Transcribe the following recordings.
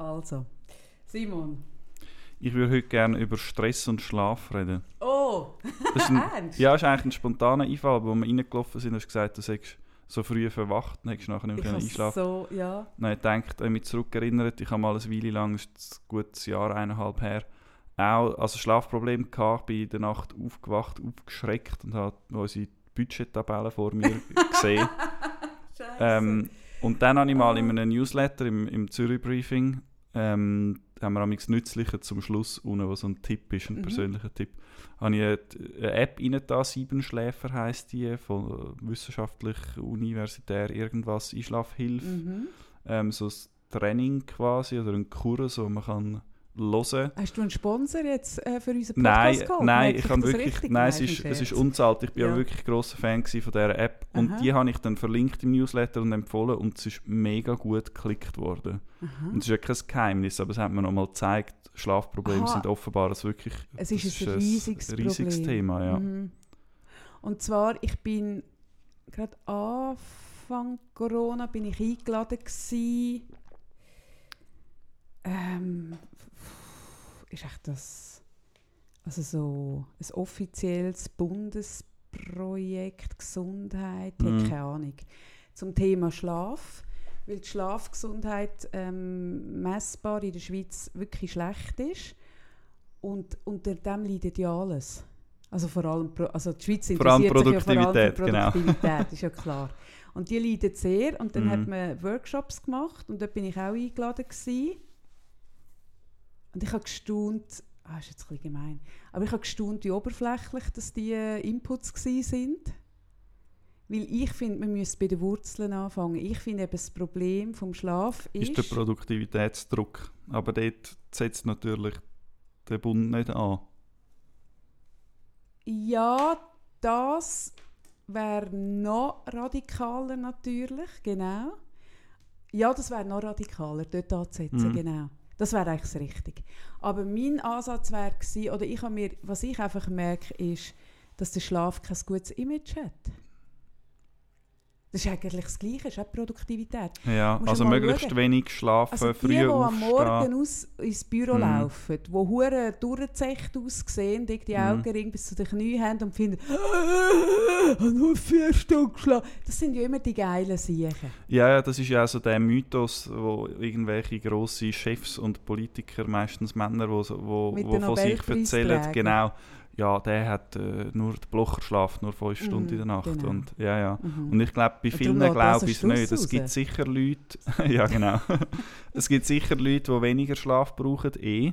Also, Simon. Ich würde heute gerne über Stress und Schlaf reden. Oh, Das ist ein, ernst? ja, ist eigentlich ein spontaner Einfall, aber als wir reingelaufen sind, hast du gesagt, du seist so früh verwacht, dann hättest du nachher nicht Ich mehr einschlafen so, ja. Dann habe ich gedacht, mich zurückerinnert, ich habe mal eine Weile lang, ist ein gutes Jahr, eineinhalb her, auch also Schlafprobleme gehabt, bin in der Nacht aufgewacht, aufgeschreckt und habe unsere Budgettabelle vor mir gesehen. Ähm, und dann habe ich mal Ah. in einem Newsletter, im, im Zürich Briefing, ähm, haben wir nichts Nützliches zum Schluss unten, wo so ein Tipp ist, ein Mhm. persönlicher Tipp, habe ich eine, eine App rein da, Siebenschläfer heisst die, von wissenschaftlich, universitär, irgendwas, Einschlafhilfe. mhm. Ähm, so ein Training quasi oder ein Kurs, wo man kann hören Hast du einen Sponsor jetzt äh, für unseren Nein, Podcast nein, Merkt ich sich habe wirklich, nein, es Nein, ist, ein es ist unzahlt. Ich bin Ja. ja. wirklich grosser Fan gewesen von dieser App und Aha. die habe ich dann verlinkt im Newsletter und empfohlen und es ist mega gut geklickt worden. Aha. Und es ist ja kein Geheimnis, aber es hat mir nochmal gezeigt, Schlafprobleme Aha. sind offenbar ein wirklich Es ist das ein riesiges riesiges Problem. Thema. Ja. Mhm. Und zwar, ich bin gerade Anfang Corona bin ich eingeladen gsi. Ähm, ist echt das also so ein offizielles Bundesprojekt Gesundheit, ich Mhm. habe keine Ahnung, zum Thema Schlaf, weil die Schlafgesundheit ähm, messbar in der Schweiz wirklich schlecht ist und unter dem leidet ja alles. Also vor allem, also die Schweiz Vor allem interessiert sich ja vor allem für Produktivität, genau. Produktivität, ist ja klar. Und die leiden sehr und dann Mhm. hat man Workshops gemacht und dort bin ich auch eingeladen gewesen. Und ich habe gestaunt, ah, ist jetzt ein bisschen gemein, aber ich habe gestaunt, wie oberflächlich dass die äh, Inputs sind. Weil ich finde, man müsste bei den Wurzeln anfangen. Ich finde eben, das Problem vom Schlaf ist... Ist der Produktivitätsdruck. Aber dort setzt natürlich der Bund nicht an. Ja, das wäre noch radikaler natürlich, genau. Ja, das wäre noch radikaler, dort anzusetzen, Mhm. genau. Das wäre eigentlich das Richtige. Aber mein Ansatz wäre oder ich mir, was ich einfach merke, ist, dass der Schlaf kein gutes Image hat. Das ist eigentlich das Gleiche, es ist auch Produktivität. Ja, also möglichst schauen. wenig schlafen, Also die, früh die am aufstehen. Morgen aus, ins Büro Mhm. laufen, die hure durchgezecht aussehen, die die Mhm. Augenringe bis zu den Knien haben und finden, «Ich habe nur vier Stunden geschlafen. Das sind ja immer die geilen Siechen. Ja, das ist ja auch so der Mythos, wo irgendwelche grosse Chefs und Politiker, meistens Männer, wo, wo, wo von sich erzählen, genau, ja, der hat äh, nur, der Blocher schlaft nur fünf Mhm, Stunden in der Nacht. genau. Und, ja, ja. Mhm. Und ich glaube, bei vielen glaube ich es nicht. Es gibt sicher Leute, ja genau, es gibt sicher Leute, die weniger Schlaf brauchen, eh.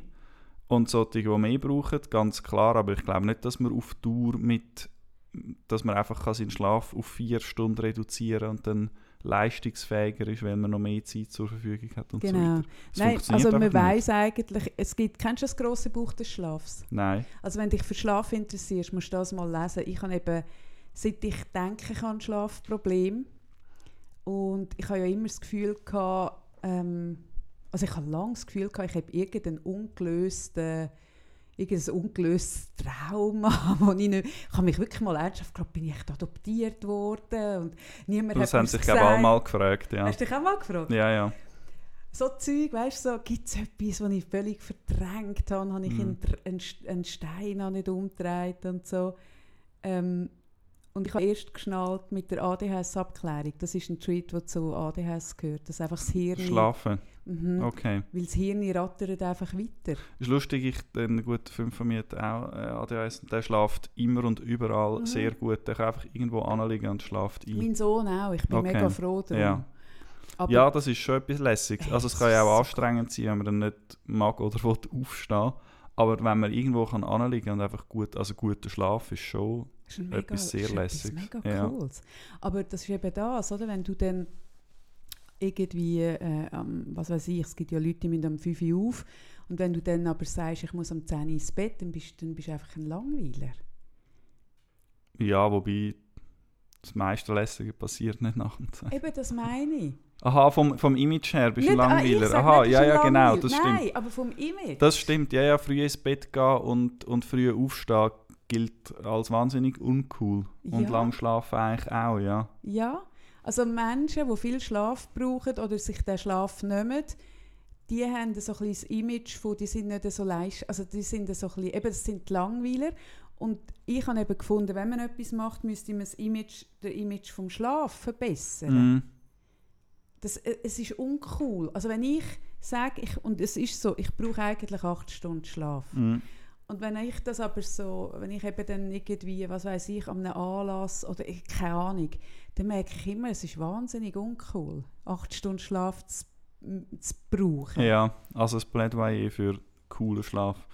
Und solche, die mehr brauchen, ganz klar. Aber ich glaube nicht, dass man auf Dauer mit, dass man einfach kann seinen Schlaf auf vier Stunden reduzieren und dann leistungsfähiger ist, wenn man noch mehr Zeit zur Verfügung hat und so Genau. weiter. Das Nein, also man weiß eigentlich, es gibt, kennst du das grosse Buch des Schlafs? Nein. Also wenn dich für Schlaf interessierst, musst du das mal lesen. Ich habe eben, seit ich denke, ich habe Schlafproblem und ich habe ja immer das Gefühl gehabt, ähm, also ich habe lange das Gefühl gehabt, ich habe irgendeinen ungelösten irgendein ungelöstes Trauma, wo ich nicht, ich habe mich wirklich mal ernsthaft gefragt, bin ich echt adoptiert worden und niemand Das hat haben mir's sich auch mal gefragt. Ja, Hast du dich auch mal gefragt? ja. ja. So Zeug, weißt du, so, gibt es etwas, was ich völlig verdrängt habe, habe ich Mhm. einen, einen, St- einen Stein nicht umgedreht und so. Ähm, und ich habe erst geschnallt mit der ADHS-Abklärung. Das ist ein Treat, der zu ADHS gehört. Das einfach das Hirn... Schlafen. Mhm, Okay. Weil das Hirn rattert einfach weiter. Ist lustig, ich, ein guter Freund von mir hat auch äh, ADHS und der schläft immer und überall Mhm. sehr gut. Der kann einfach irgendwo anliegen und schläft ein. Mein Sohn auch. Ich bin Okay. mega froh darum. Ja. Aber ja, das ist schon etwas Lässiges. Hey, Also es kann ja ist auch anstrengend sein, wenn man dann nicht mag oder will aufstehen. Aber wenn man irgendwo kann anliegen und einfach gut, also guter Schlaf ist schon ist etwas sehr ist Lässiges. Etwas mega Ja. Cooles. Aber das ist eben das, oder? Wenn du dann irgendwie, äh, am- was weiß ich, es gibt ja Leute, die müssen um 5 Uhr auf und wenn du dann aber sagst, ich muss um 10 Uhr ins Bett, dann bist, dann bist du einfach ein Langweiler. ja, wobei das meiste Lässige passiert nicht nach dem Zeit. Eben, das meine ich. Aha, vom, vom Image her bist du ein ah, Langweiler. sag Aha, nicht, ja, ja, genau, das Nein, stimmt. aber vom Image. Das stimmt, ja, ja, früh ins Bett gehen und, und früh aufstehen gilt als wahnsinnig uncool. Und Ja. lang schlafen eigentlich auch, ja. Ja, also Menschen, die viel Schlaf brauchen oder sich den Schlaf nehmen, die haben so ein das Image von, die sind nicht so leicht, also die sind so ein bisschen, eben, das sind Langweiler und ich habe eben gefunden, wenn man etwas macht, müsste man das Image, der Image vom Schlaf verbessern. Mhm. Das, äh, es ist uncool. Also wenn ich sage, ich, und es ist so, ich brauche eigentlich acht Stunden Schlaf. Mhm. Und wenn ich das aber so, wenn ich eben dann irgendwie, was weiß ich, an einem Anlass oder ich, keine Ahnung, dann merke ich immer, es ist wahnsinnig uncool, acht Stunden Schlaf zu, zu brauchen. Ja, also das Plädoyer für coolen Schlaf.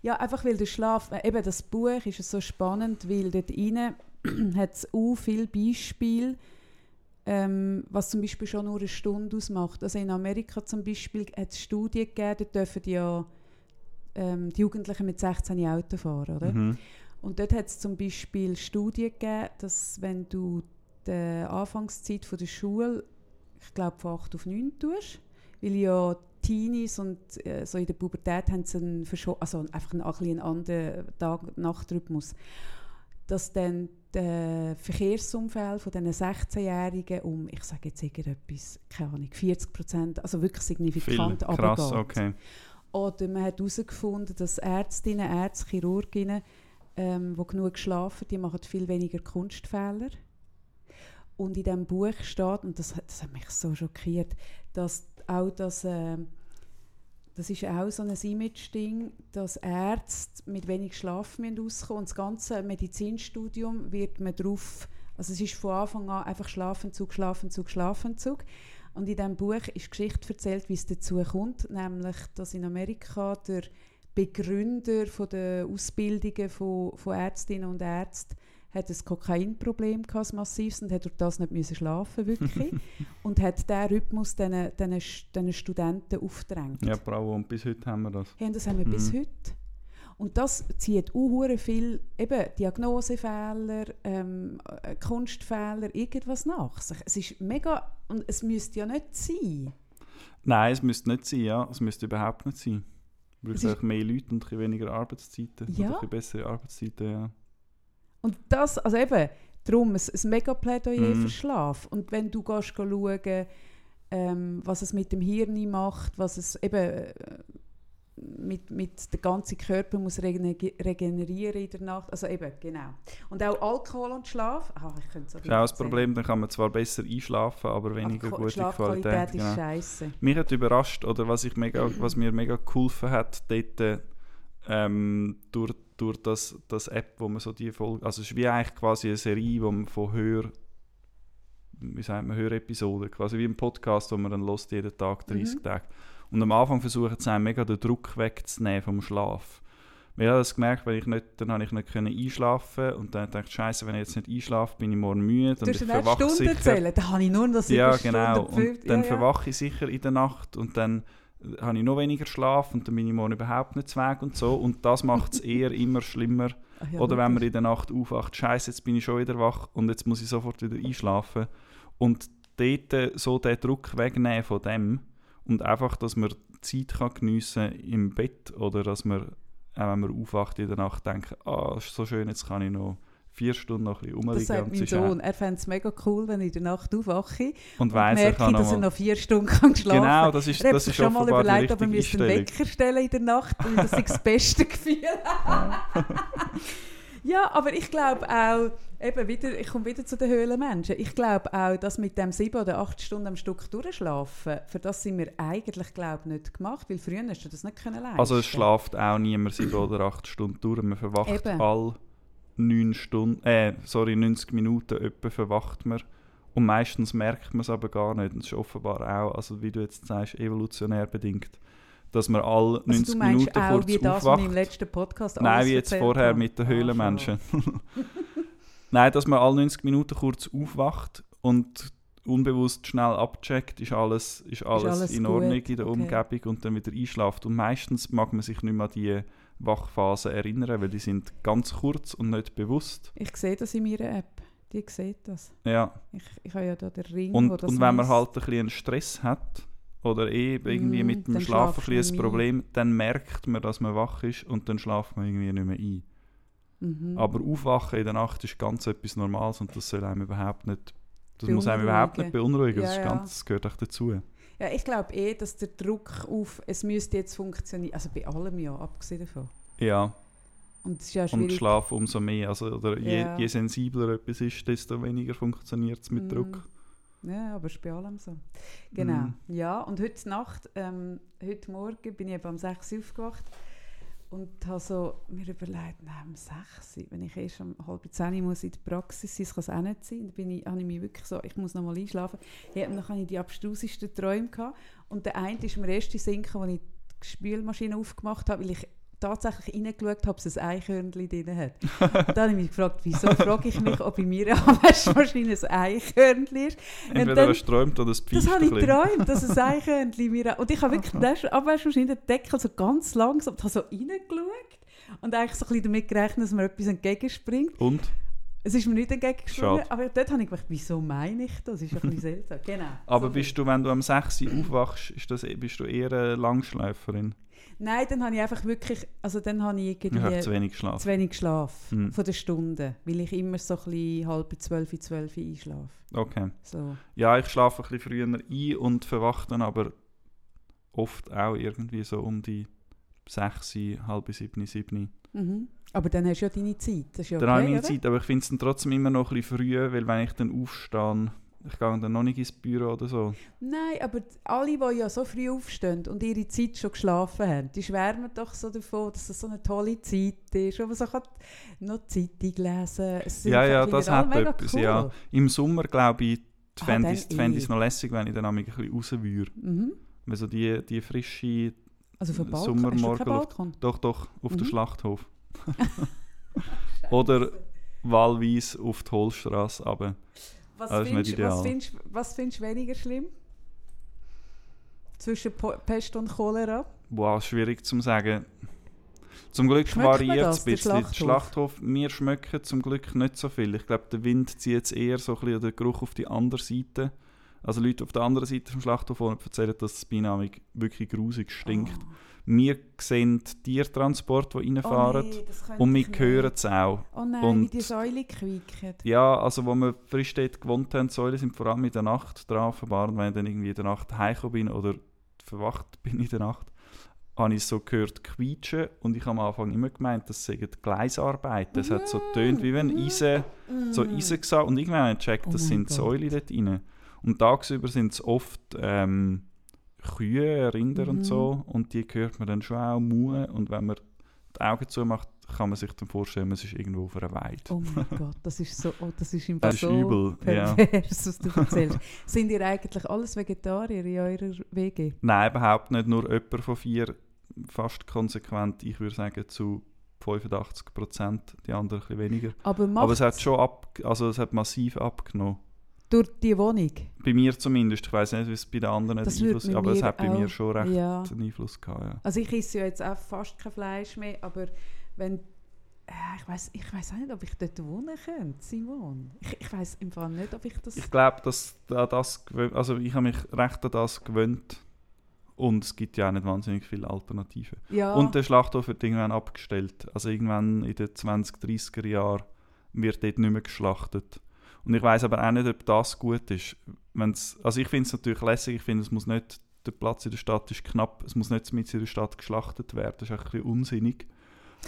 Ja, einfach weil der Schlaf, äh, eben das Buch ist so spannend, weil dort rein hat es auch viele Beispiele, ähm, was zum Beispiel schon nur eine Stunde ausmacht. Also in Amerika zum Beispiel hat es Studien gegeben, dort dürfen ja ähm, die Jugendlichen mit 16 Auto fahren, oder? Mhm. Und dort hat es zum Beispiel Studien gegeben, dass wenn du die Anfangszeit von der Schule, ich glaube von 8 auf 9 tust, weil ja Teenies und äh, so in der Pubertät haben sie einen, also einfach einen, ein bisschen einen anderen Tag-Nacht-Rhythmus, dass dann der Verkehrsunfall von diesen 16-Jährigen um, ich sage jetzt irgendetwas, keine Ahnung, 40 Prozent, also wirklich Viel. signifikant Krass, runtergeht. okay. Oder man hat herausgefunden, dass Ärztinnen, Ärzte, Chirurginnen, ähm, die genug schlafen, die machen viel weniger Kunstfehler. Und in diesem Buch steht, und das, hat- das hat mich so schockiert, dass auch das, äh, das ist auch so ein Image-Ding, dass Ärzte mit wenig Schlaf müssen auskommen und das ganze Medizinstudium wird man darauf, also es ist von Anfang an einfach Schlafentzug, Schlafentzug, Schlafentzug. Und in diesem Buch ist die Geschichte erzählt, wie es dazu kommt, nämlich, dass in Amerika der Begründer von der Ausbildungen von, von Ärztinnen und Ärzten hat ein Kokainproblem gehabt, massives, und hat durch das nicht müssen schlafen wirklich und hat diesen Rhythmus diesen, diesen, diesen Studenten aufgedrängt. Ja, bravo. Und bis heute haben wir das. Und das haben wir bis Mhm. heute. Und das zieht auch viel eben Diagnosefehler, ähm, äh, Kunstfehler, irgendwas nach sich. Es ist mega, und es müsste ja nicht sein. Nein, es müsste nicht sein, ja. Es müsste überhaupt nicht sein. Du Es einfach mehr Leute und ein weniger Arbeitszeiten. Ja. Oder ein bessere Arbeitszeiten, ja. Und das, also eben, darum ein, ein mega Plädoyer Mhm. für Schlaf. Und wenn du gehst schauen, ähm, was es mit dem Hirn macht, was es eben äh, mit, mit der ganze Körper muss rege- regenerieren in der Nacht. Also eben, genau. Und auch Alkohol und Schlaf. Ah, ich könnte so Das ist auch das Problem, dann kann man zwar besser einschlafen, aber weniger gute Schlafqualität Qualität. ist Genau. scheiße. Mich hat überrascht, oder was, ich mega, was mir mega geholfen hat, dort, ähm, durch, durch das, das App, wo man so die Folge, also es ist wie eigentlich quasi eine Serie, wo man von Hör, wie sagt man, Hörepisoden, quasi wie ein Podcast, wo man dann lost jeden Tag 30 Mhm. Tage. Und am Anfang versuchen sie mega den Druck wegzunehmen vom Schlaf. Ich habe das gemerkt, weil ich nicht, dann habe ich nicht können einschlafen und dann dachte ich, Scheiße, wenn ich jetzt nicht einschlafe, bin ich morgen müde Du hast dann verwache Stunden sicher. erzählen. Da habe ich nur das Ja, genau. Und dann ja, ja. verwache ich sicher in der Nacht und dann äh, habe ich noch weniger Schlaf und dann bin ich morgen überhaupt nicht weg und so. Und das macht es eher immer schlimmer. Ah, ja, Oder wenn man in der Nacht aufwacht, Scheiße, jetzt bin ich schon wieder wach und jetzt muss ich sofort wieder einschlafen. Und dort äh, so den Druck wegnehmen von dem und einfach, dass man Zeit kann geniessen im Bett oder dass man, auch wenn man aufwacht in der Nacht, denkt, ah, ist so schön, jetzt kann ich noch vier Stunden noch ein bisschen Das rumliegen. sagt und mein Sohn. Er fände es mega cool, wenn ich in der Nacht aufwache Und und weiss, er merke, kann dass er noch vier Stunden kann schlafen kann. Genau, das ist, Er das ist schon mal überlegt, ob er müsste einen. Wecker stellen in der Nacht, weil das ist das beste Gefühl. ja, aber ich glaube auch, eben wieder, ich komme wieder zu den Höhlenmenschen, ich glaube auch, dass mit dem sieben oder acht Stunden am Stück durchschlafen, für das sind wir eigentlich, glaube ich, nicht gemacht, weil früher hast du das nicht können leisten. Also es schlaft auch niemand sieben oder acht Stunden durch. Man verwacht Eben. all neun Stunden, äh, sorry, 90 Minuten etwa verwacht man. Und meistens merkt man es aber gar nicht. Und das ist offenbar auch, also wie du jetzt sagst, evolutionär bedingt, dass man all 90 also Minuten auch kurz wie das, was ich im aufwacht. letzten Podcast Nein, wie jetzt vorher mit den Ah, Höhlenmenschen. Nein, dass man all 90 Minuten kurz aufwacht und unbewusst schnell abcheckt, ist alles, ist alles, alles in gut, Ordnung in der okay. Umgebung und dann wieder einschlaft. Und meistens mag man sich nicht mehr an die Wachphasen erinnern, weil die sind ganz kurz und nicht bewusst. Ich sehe das in meiner App. Die sieht das. Ja. Ich, ich habe ja da den Ring, Und, wo das und wenn man halt ein bisschen Stress hat oder eh irgendwie Mm, mit dem Schlafen ein bisschen ein Problem, dann merkt man, dass man wach ist und dann schlaft man irgendwie nicht mehr ein. Mhm. Aber aufwachen in der Nacht ist ganz etwas Normales und das soll einem überhaupt nicht, das muss einem überhaupt nicht beunruhigen. Ja, das, ganz, das gehört auch dazu. Ja, ich glaube eh, dass der Druck auf, es müsste jetzt funktionieren, also bei allem ja, abgesehen davon. Ja, Und ja und. Schlaf umso mehr. Also, oder je, Ja. je sensibler etwas ist, desto weniger funktioniert es mit Mm. Druck. Ja, aber ist bei allem so. Genau. Mhm. Ja, und heute Nacht, ähm, heute Morgen bin ich eben um 6 Uhr aufgewacht und habe so mir überlegt, nein, um 6 Uhr, wenn ich erst um halb 10 Uhr muss in der Praxis sein, kann es auch nicht sein. Dann bin ich, habe ich mich wirklich so, ich muss noch mal einschlafen. Ja, und dann hatte ich die abstrusesten Träume. Gehabt. Und der eine ist mir erst in gekommen, als ich die Spülmaschine aufgemacht habe, weil ich tatsächlich reingeschaut ob es ein Eichhörnchen drin hat. Und dann habe ich mich gefragt, wieso frage ich mich, ob in meiner Waschmaschine ein Eichhörnchen ist. Entweder dann- hast du geträumt oder es pfeift Das habe ein ich geträumt, dass es Eichhörnchen mir... Und ich habe wirklich das Abwaschmaschine den Deckel so ganz langsam habe so reingeschaut und eigentlich so ein bisschen damit gerechnet, dass mir etwas entgegenspringt. Und? Es ist mir nicht entgegengesprungen, aber dort habe ich gedacht, wieso meine ich das? Das ist ein bisschen seltsam. Genau. Aber So. bist du, wenn du am 6 Uhr aufwachst, ist das, bist du eher eine Langschläferin? Nein, dann habe ich einfach wirklich... Also dann habe ich irgendwie zu wenig geschlafen. zu wenig Schlaf Hm. von der Stunde, weil ich immer so ein bisschen halb zwölf, zwölf einschlafe. Okay. So. Ja, ich schlafe ein bisschen früher ein und verwache dann aber oft auch irgendwie so um die 6, halb 7, 7. Mhm. Aber dann hast du ja deine Zeit. Das ist ja Dann habe ich okay, meine? Zeit, aber ich finde es dann trotzdem immer noch ein bisschen früh, weil wenn ich dann aufstehe, ich gehe dann noch nicht ins Büro oder so. Nein, aber alle, die ja so früh aufstehen und ihre Zeit schon geschlafen haben, die schwärmen doch so davon, dass es so eine tolle Zeit ist, wo man so kann noch Zeitung lesen Es sind Ja, ja, das alle hat etwas, cool. ja. Im Sommer, glaube ich, Ah, fände ich es noch lässig, wenn ich dann ein bisschen raus würde. Mhm. Weil so die, die frische, Also für Balkon, hast du Sommermorgen keinen Luft. Balkon? doch, doch, auf Mhm. den Schlachthof. Oder wahlweise auf die Holzstraße runter. Was, nicht findest, was, findest, was findest du weniger schlimm? Zwischen Po- Pest und Cholera? Wow, schwierig zu sagen. Zum Glück variiert es ein bisschen. Der Schlachthof? Schlachthof, wir schmecken zum Glück nicht so viel. Ich glaube, der Wind zieht jetzt eher so ein bisschen den Geruch auf die andere Seite. Also Leute auf der anderen Seite vom Schlachthof erzählen, dass das Beinamig wirklich grusig stinkt. Oh. Wir sehen Tiertransporte, die reinfahren. Oh nee, das und wir hören es auch. Oh nein, Und- wie die Säule quieken. Ja, also wo wir frisch dort gewohnt haben, die Säulen sind vor allem in der Nacht offenbar. Und wenn ich dann irgendwie in der Nacht heimgekommen bin oder verwacht bin in der Nacht, habe ich so gehört quietschen und ich habe am Anfang immer gemeint, das seien Gleisarbeiten. Es hat so tönt wie wenn Eisen, so Mm. Eisen gesagt und irgendwann habe ich gecheckt, Oh das mein sind. Säulen dort rein. Und tagsüber sind es oft ähm, Kühe, Rinder Mhm. und so und die hört man dann schon auch muhen und wenn man die Augen zumacht, kann man sich dann vorstellen, es ist irgendwo auf einer Weide. Oh mein Gott, das ist so, oh, das ist im Das ist so übel, ja. pervers, was du erzählst. Sind ihr eigentlich alles Vegetarier in eurer WG? Nein, überhaupt nicht. Nur jemand von vier fast konsequent. Ich würde sagen zu 85 Prozent, die anderen ein bisschen weniger. Aber Aber es hat schon ab, also es hat massiv abgenommen. Durch die Wohnung? Bei mir zumindest. Ich weiß nicht, wie es bei den anderen Das Einfluss mit aber es hat bei mir schon recht Ja. einen Einfluss gehabt. Ja. Also ich esse ja jetzt auch fast kein Fleisch mehr, aber wenn äh, ich weiß ich weiß auch nicht, ob ich dort wohnen könnte, Simon. Ich, ich weiß im Fall nicht, ob ich das Ich glaube, dass da das also ich habe mich recht an das gewöhnt und es gibt ja auch nicht wahnsinnig viele Alternativen. ja. Und der Schlachthof wird irgendwann abgestellt. Also irgendwann in den 20, 30er Jahren wird dort nicht mehr geschlachtet. Und ich weiß aber auch nicht, ob das gut ist. Wenn's, also ich finde es natürlich lässig, ich finde, es muss nicht, der Platz in der Stadt ist knapp, es muss nicht mit in der Stadt geschlachtet werden, das ist auch ein bisschen unsinnig.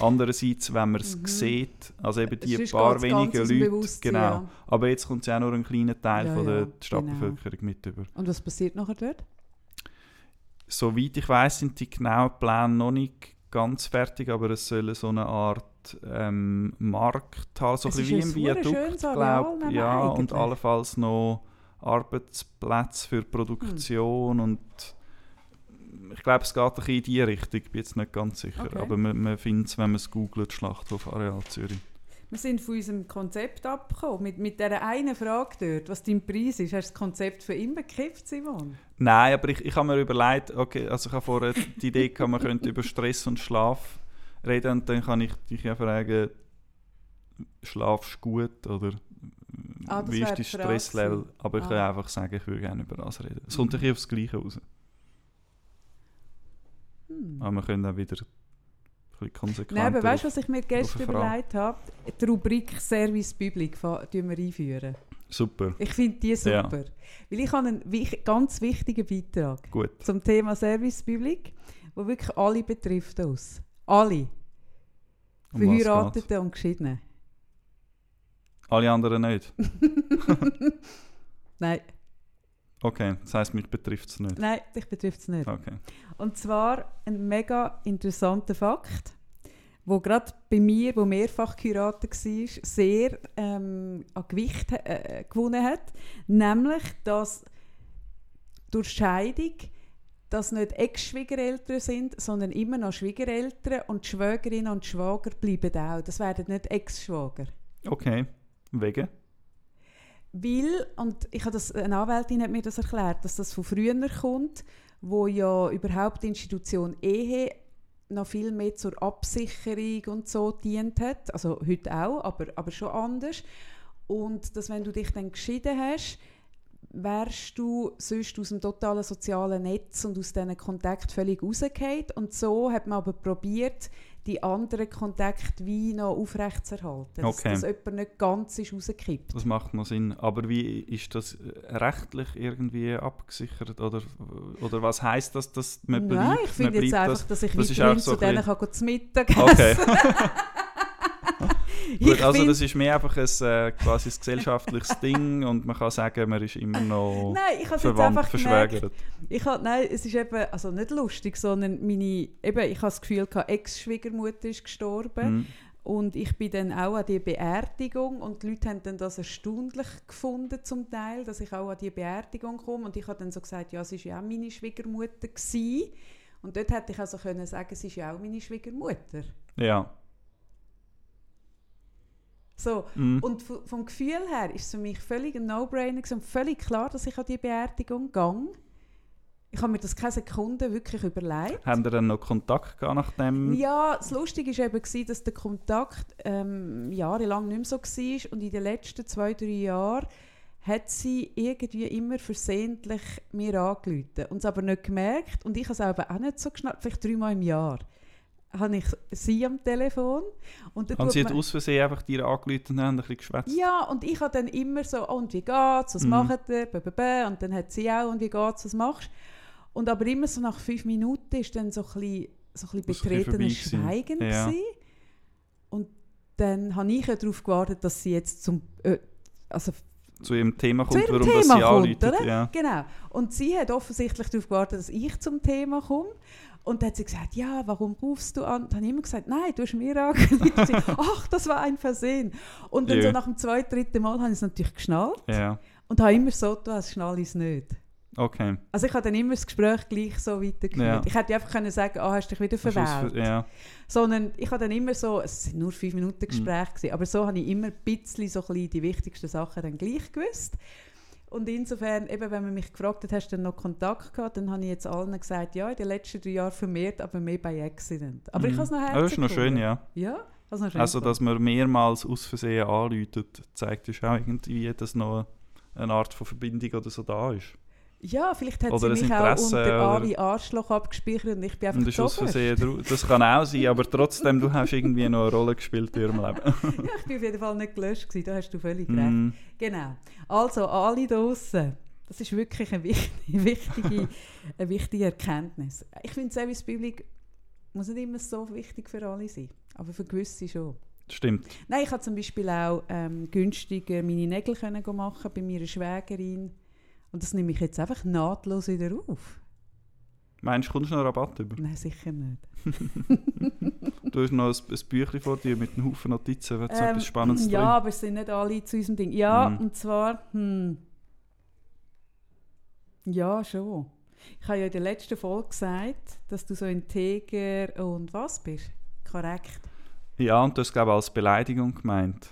Andererseits, wenn man es Mhm. sieht, also eben die Sonst paar wenigen Leute, genau. ja. Aber jetzt kommt ja auch nur ein kleiner Teil Ja, von ja, der genau. Stadtbevölkerung mit über. Und was passiert nachher dort? Soweit ich weiß, sind die genauen Pläne noch nicht ganz fertig, aber es soll so eine Art ähm, Markt haben, so ein bisschen wie ein Viadukt, glaube neben Ja, und allenfalls noch Arbeitsplätze für Produktion Hm. und ich glaube, es geht ein bisschen in die Richtung, ich bin jetzt nicht ganz sicher, Okay. aber man, man findet es, wenn man es googelt, Schlachthof Areal Zürich. Wir sind von unserem Konzept abgekommen. Mit, mit dieser einen Frage dort, was dein Preis ist. Hast du das Konzept für immer gekippt, Simon? Nein, aber ich, ich habe mir überlegt, okay, also ich habe vorher die Idee gehabt, man könnte über Stress und Schlaf reden und dann kann ich dich ja fragen, schlafst du gut oder Ah, wie ist dein Stresslevel? Aber ich Ah. kann einfach sagen, ich würde gerne über das reden. Es kommt ein bisschen aufs Gleiche raus. Hm. Aber wir können auch wieder bisschen konsequenter. Nein, aber weißt du, was ich mir gestern überlegt habe? Die Rubrik Service Public tun wir einführen. Super, Ich finde die super. Ja. Weil ich habe einen ganz wichtigen Beitrag gut. zum Thema Service Public, wo wirklich alle betrifft uns. Alle. Um was geht's? Verheiratete und Geschiedene. Alle anderen nicht. Nein, Okay, das heisst, mich betrifft es nicht. nein, dich betrifft es nicht. Okay. Und zwar ein mega interessanter Fakt, wo gerade bei mir, wo mehrfach geheiratet war, sehr ähm, an Gewicht äh, gewonnen hat. Nämlich, dass durch Scheidung das nicht Ex-Schwiegereltern sind, sondern immer noch Schwiegereltern und die Schwägerin und Schwager bleiben auch. Das werden nicht Ex-Schwager. Okay, wegen? Weil, und ich habe das, eine Anwältin hat mir das erklärt, dass das von früher kommt, wo ja überhaupt die Institution Ehe noch viel mehr zur Absicherung und so dient hat. Also heute auch, aber, aber schon anders. Und dass wenn du dich dann geschieden hast, wärst du sonst aus dem totalen sozialen Netz und aus diesen Kontakten völlig rausgefallen. Und so hat man aber probiert, die anderen Kontakte wie noch aufrechtzuerhalten. Okay. Dass, dass jemand nicht ganz ist rausgekippt. Das macht noch Sinn. Aber wie ist das äh, rechtlich irgendwie abgesichert? Oder, oder was heisst das, dass man Nein, bleibt? ich finde jetzt einfach, dass ich das weiterhin so zu denen kann zu Mittag Okay. Gut, also das ist mehr einfach ein äh, quasi ein gesellschaftliches Ding und man kann sagen, man ist immer noch Nein, ich verwandt, einfach verschwägert. ich hab, nein, es ist eben, also nicht lustig, sondern meine, eben, ich habe das Gefühl, Ex-Schwiegermutter ist gestorben Mhm. und ich bin dann auch an die Beerdigung und die Leute haben dann das erstaunlich gefunden zum Teil, dass ich auch an die Beerdigung komme und ich habe dann so gesagt, ja, sie ist ja auch meine Schwiegermutter gewesen. und dort hätte ich also können sagen, sie ist ja auch meine Schwiegermutter. Ja. So, Mhm. Und vom Gefühl her ist es für mich völlig ein No-Brainer und völlig klar, dass ich an die Beerdigung gehe. Ich habe mir das keine Sekunde wirklich überlegt. Haben ihr dann noch Kontakt gehabt nach dem? Ja, das Lustige war eben, dass der Kontakt ähm, jahrelang nicht mehr so war und in den letzten zwei, drei Jahren hat sie irgendwie immer versehentlich mir angerufen und es aber nicht gemerkt und ich habe es auch nicht so geschnappt, vielleicht dreimal im Jahr habe ich sie am Telefon und dann Haben tut sie man- aus Versehen einfach dir angerufen und haben ein bisschen geschwätzt? ja, und ich habe dann immer so, oh, und wie geht's, was Mhm. macht ihr, und dann hat sie auch, und wie geht's, was machst du? Und aber immer so nach fünf Minuten ist dann so ein bisschen, so ein bisschen betretenes. Schweigen Ja. gewesen. Und dann habe ich ja darauf gewartet, dass sie jetzt zum, äh, also Zu ihrem Thema kommt, ihrem warum das Thema sie kommt, anruft. Ja. Genau. Und sie hat offensichtlich darauf gewartet, dass ich zum Thema komme. Und dann hat sie gesagt, ja, warum rufst du an? Dann habe ich immer gesagt, nein, du hast mir angerufen. Ach, das war ein Versehen. Und dann Ja. so nach dem zweiten, dritten Mal habe ich es natürlich geschnallt. ja. Und habe immer so getan, als schnalle ich es nicht. Okay. Also ich habe dann immer das Gespräch gleich so weitergeführt. Ja. Ich hätte einfach können sagen, ah, hast du dich wieder verwählt. Ver- Ja. Sondern ich habe dann immer so, es sind nur fünf Mhm. Minuten Gespräch gewesen, aber so habe ich immer ein bisschen, so ein bisschen die wichtigsten Sachen dann gleich gewusst. Und insofern, eben, wenn man mich gefragt hat, hast du denn noch Kontakt gehabt, dann habe ich jetzt allen gesagt, ja, in den letzten drei Jahren vermehrt, aber mehr bei Accident. Aber ich Mhm. habe es noch Ja, Das ist noch schön, ja. Ja, ich es noch schön Also, dass man mehrmals aus Versehen anläutet, zeigt uns auch irgendwie, dass noch eine Art von Verbindung oder so da ist. Ja, vielleicht hat Oder sie mich auch unter Ari Arschloch abgespeichert und ich bin einfach Und. Versehen drau- Das kann auch sein, aber trotzdem, du hast irgendwie noch eine Rolle gespielt in ihrem Leben. Ja, ich bin auf jeden Fall nicht gelöscht gewesen, da hast du völlig recht. Mm, Genau. Also, alle draussen. Das ist wirklich eine wichtige, wichtige, eine wichtige Erkenntnis. Ich finde, Service Public muss nicht immer so wichtig für alle sein, aber für gewisse schon. Stimmt. Nein, ich habe zum Beispiel auch ähm, günstiger meine Nägel können machen bei meiner Schwägerin. Und das nehme ich jetzt einfach nahtlos wieder auf. Meinst du, kommst du noch Rabatt über? Nein, sicher nicht. Du hast noch ein, ein Büchlein vor dir mit einem Haufen Notizen, wenn so Ähm, etwas Spannendes ja, drin aber es sind nicht alle zu unserem Ding. Ja, Mhm. und zwar, hm, ja, schon. Ich habe ja in der letzten Folge gesagt, dass du so integer und was bist. Korrekt. Ja, und du hast, glaube ich, als Beleidigung gemeint.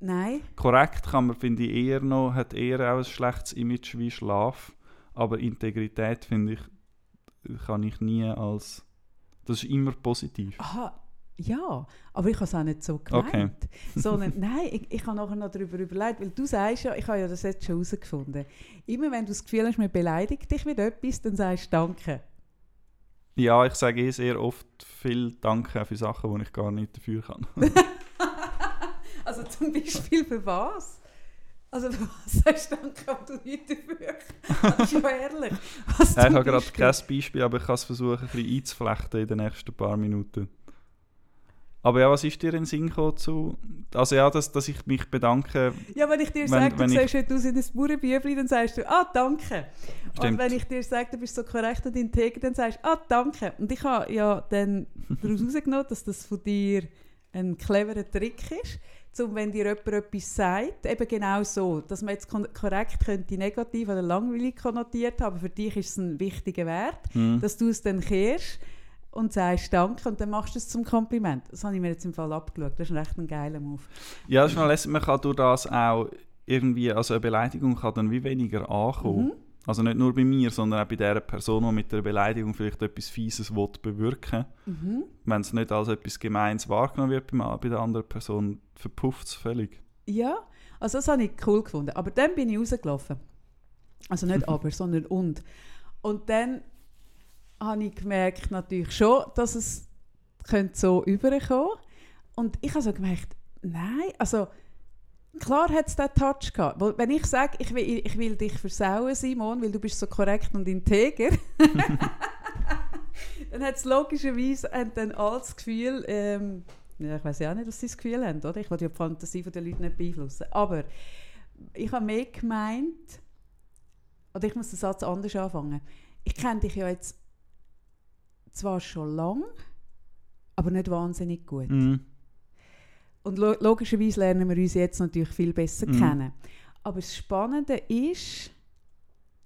Nein, Korrekt kann man, finde ich, eher noch, hat eher auch ein schlechtes Image wie Schlaf. Aber Integrität, finde ich, kann ich nie als... Das ist immer positiv. aha, ja, aber ich habe es auch nicht so gemeint. Sondern, nein, ich, ich habe nachher noch darüber überlegt, weil du sagst ja, ich habe ja das jetzt schon herausgefunden. Immer wenn du das Gefühl hast, man beleidigt dich mit etwas, dann sagst du Danke. Ja, ich sage eh sehr oft viel Danke für Sachen, die ich gar nicht dafür kann. Also zum Beispiel für was? Also für was sagst du Danke, aber du nicht dafür? Das ist ja ehrlich. Was ich habe gerade kein Beispiel, aber ich kann es versuchen, ein bisschen einzuflechten in den nächsten paar Minuten. Aber ja, was ist dir in den Sinn gekommen zu... Also ja, dass, dass ich mich bedanke... Ja, wenn ich dir sage, du siehst heute aus in ein Bauernbübli, dann sagst du, ah, danke. Und Stimmt. wenn ich dir sage, du bist so korrekt und integer, dann sagst du, ah, danke. Und ich habe ja dann daraus herausgenommen, dass das von dir ein cleverer Trick ist, um, wenn dir jemand etwas sagt, eben genau so, dass man jetzt korrekt könnte negativ oder langweilig konnotiert haben, aber für dich ist es ein wichtiger Wert, Hm. dass du es dann kehrst und sagst Danke und dann machst du es zum Kompliment. Das habe ich mir jetzt im Fall abgeschaut. Das ist echt ein geiler Move. Ja, das ist noch lässig. Man kann durch das auch irgendwie... Also eine Beleidigung kann dann wie weniger ankommen. Mhm. Also nicht nur bei mir, sondern auch bei der Person, die mit der Beleidigung vielleicht etwas Fieses will bewirken Mhm. Wenn es nicht als etwas Gemeins wahrgenommen wird bei, bei der anderen Person, verpufft es völlig. Ja, also das habe ich cool gefunden. Aber dann bin ich rausgelaufen. Also nicht aber, sondern und. Und dann habe ich gemerkt natürlich schon, dass es könnte so überkommen Und ich habe so gemerkt, nein, also klar hat es diesen Touch gehabt. Weil wenn ich sage, ich will, ich will dich versauen, Simon, weil du bist so korrekt und integer, dann hat es logischerweise haben dann alle das Gefühl, ähm, ja, ich weiß ja auch nicht, was sie das Gefühl haben, oder? Ich will die Fantasie der Leute nicht beeinflussen. Aber ich habe mehr gemeint, oder ich muss den Satz anders anfangen. Ich kenne dich ja jetzt zwar schon lang, aber nicht wahnsinnig gut. Mhm. Und lo logischerweise lernen wir uns jetzt natürlich viel besser Mhm. kennen. Aber das Spannende ist,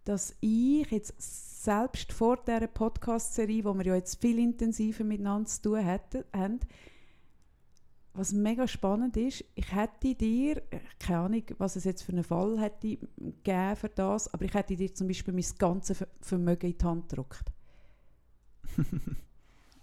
dass ich jetzt selbst vor dieser Podcast-Serie, wo wir ja jetzt viel intensiver miteinander zu tun hätten, haben, was mega spannend ist, ich hätte dir, keine Ahnung, was es jetzt für einen Fall hätte gegeben für das, aber ich hätte dir zum Beispiel mein ganzes Ver- Vermögen in die Hand gedrückt.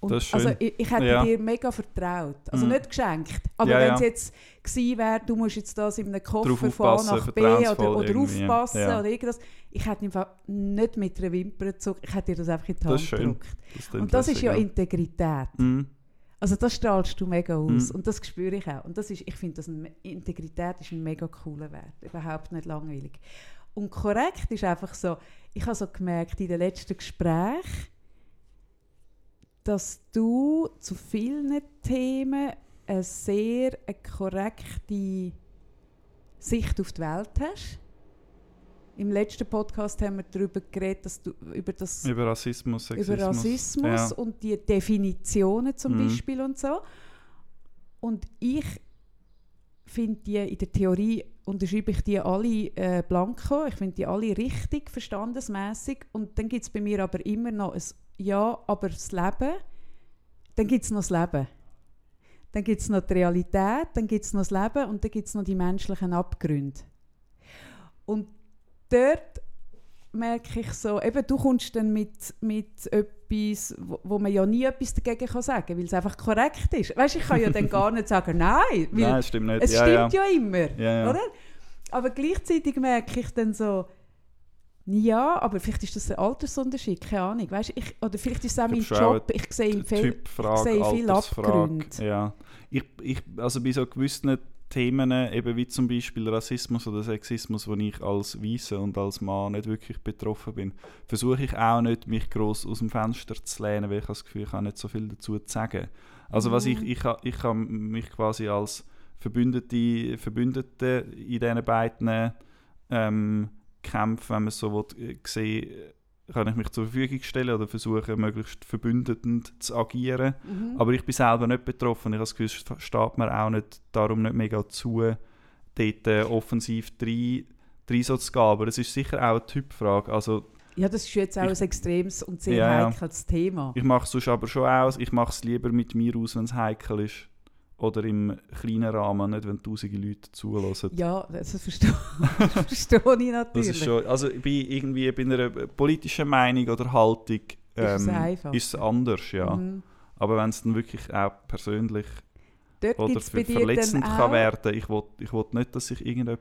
Und Das ist schön. Also ich, ich hätte Ja. dir mega vertraut. Also Mhm. nicht geschenkt. Aber Ja, wenn es ja. jetzt gewesen wäre, du musst jetzt das in einem Koffer fahren aufpassen, nach B oder, oder irgendwie, aufpassen oder irgendwas. Ich hätte im Fall nicht mit einer Wimper gezogen. Ich hätte dir das einfach in die Hand gedrückt. Und das ist ja Integrität. Mhm. Also das strahlst du mega aus. Mhm. Und das spüre ich auch. Und das ist, ich finde, das ein, Integrität ist ein mega cooler Wert. Überhaupt nicht langweilig. Und korrekt ist einfach so, ich habe so gemerkt in den letzten Gesprächen, dass du zu vielen Themen eine sehr eine korrekte Sicht auf die Welt hast. Im letzten Podcast haben wir darüber geredet, dass du über das Über Rassismus, Sexismus. über Rassismus Ja. und die Definitionen zum Mhm. Beispiel und so. Und ich finde die in der Theorie unterschreibe ich die alle äh, blanko. Ich finde die alle richtig verstandesmäßig. Und dann gibt es bei mir aber immer noch ein Ja, aber das Leben. Dann gibt es noch das Leben. Dann gibt es noch die Realität, dann gibt es noch das Leben und dann gibt es noch die menschlichen Abgründe. Und dort merke ich so, eben du kommst dann mit, mit etwas, wo, wo man ja nie etwas dagegen kann sagen, weil es einfach korrekt ist. Weißt, ich kann ja dann gar nicht sagen, nein, weil Nein, stimmt nicht. es ja, stimmt ja. ja, immer, ja. oder? Aber gleichzeitig merke ich dann so, ja, aber vielleicht ist das ein Altersunterschied, keine Ahnung, weißt, ich, oder vielleicht ist es auch mein Job, ich sehe viel, Typfrage, ich sehe viel. Abgründe. Ja. Ich, ich, also bei so gewissen Themen, eben wie zum Beispiel Rassismus oder Sexismus, wo ich als Weiße und als Mann nicht wirklich betroffen bin, versuche ich auch nicht, mich gross aus dem Fenster zu lehnen, weil ich das Gefühl, ich habe nicht so viel dazu zu sagen. Also was ich, Mhm. ich, ich habe mich quasi als Verbündete, Verbündete in diesen beiden ähm, Kämpfen, wenn man es so will, äh, sehen kann ich mich zur Verfügung stellen oder versuchen, möglichst verbündetend zu agieren. Mhm. Aber ich bin selber nicht betroffen. Ich habe das Gefühl, es steht mir auch nicht, darum nicht mega zu, dort äh, offensiv rein, rein so zu gehen. Aber es ist sicher auch eine Typfrage. Also ja, das ist jetzt auch ich- ein extremes und sehr Ja, heikles Thema. ich mache es sonst aber schon aus. Ich mache es lieber mit mir aus, wenn es heikel ist. Oder im kleinen Rahmen, nicht wenn tausende Leute zulassen. Ja, das verstehe, verstehe ich Das natürlich. ist schon, also bei irgendwie bei einer politischen Meinung oder Haltung ähm, ist es anders, ja. Mhm. Aber wenn es dann wirklich auch persönlich Dort oder verletzend kann werden, ich will, ich will nicht, dass sich irgendjemand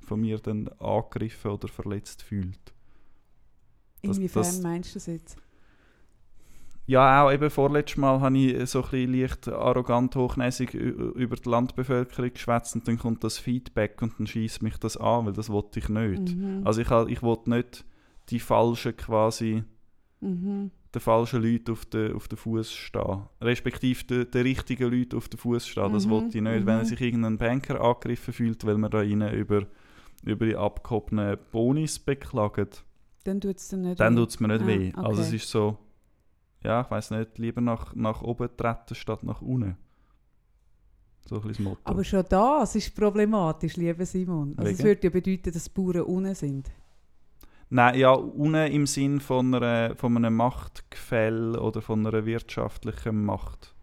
von mir dann angegriffen oder verletzt fühlt. das- inwiefern das- meinst du das jetzt? Ja, auch eben vorletztes Mal habe ich so ein bisschen leicht arrogant, hochnäsig über die Landbevölkerung geschwätzt und dann kommt das Feedback und dann schießt mich das an, weil das wollte ich nicht. Mhm. Also ich, ich wollte nicht die falschen quasi, Mhm. den falschen Leuten auf den, auf den Fuß stehen. Respektive den, den richtigen Leuten auf den Fuß stehen. Das Mhm, wollte ich nicht. mhm. Wenn sich irgendein Banker angegriffen fühlt, weil man da rein über, über die abgehobenen Bonis beklagt, Dann tut es dir nicht dann weh. es mir nicht Ah, weh. Also es okay. ist so, ja, ich weiß nicht, lieber nach, nach oben treten statt nach unten. So ein das Motto. Aber schon das ist problematisch, lieber Simon. Also es würde ja bedeuten, dass die Bauern unten sind. Nein, ja, unten im Sinn von, einer, von einem Machtgefäll oder von einer wirtschaftlichen Macht.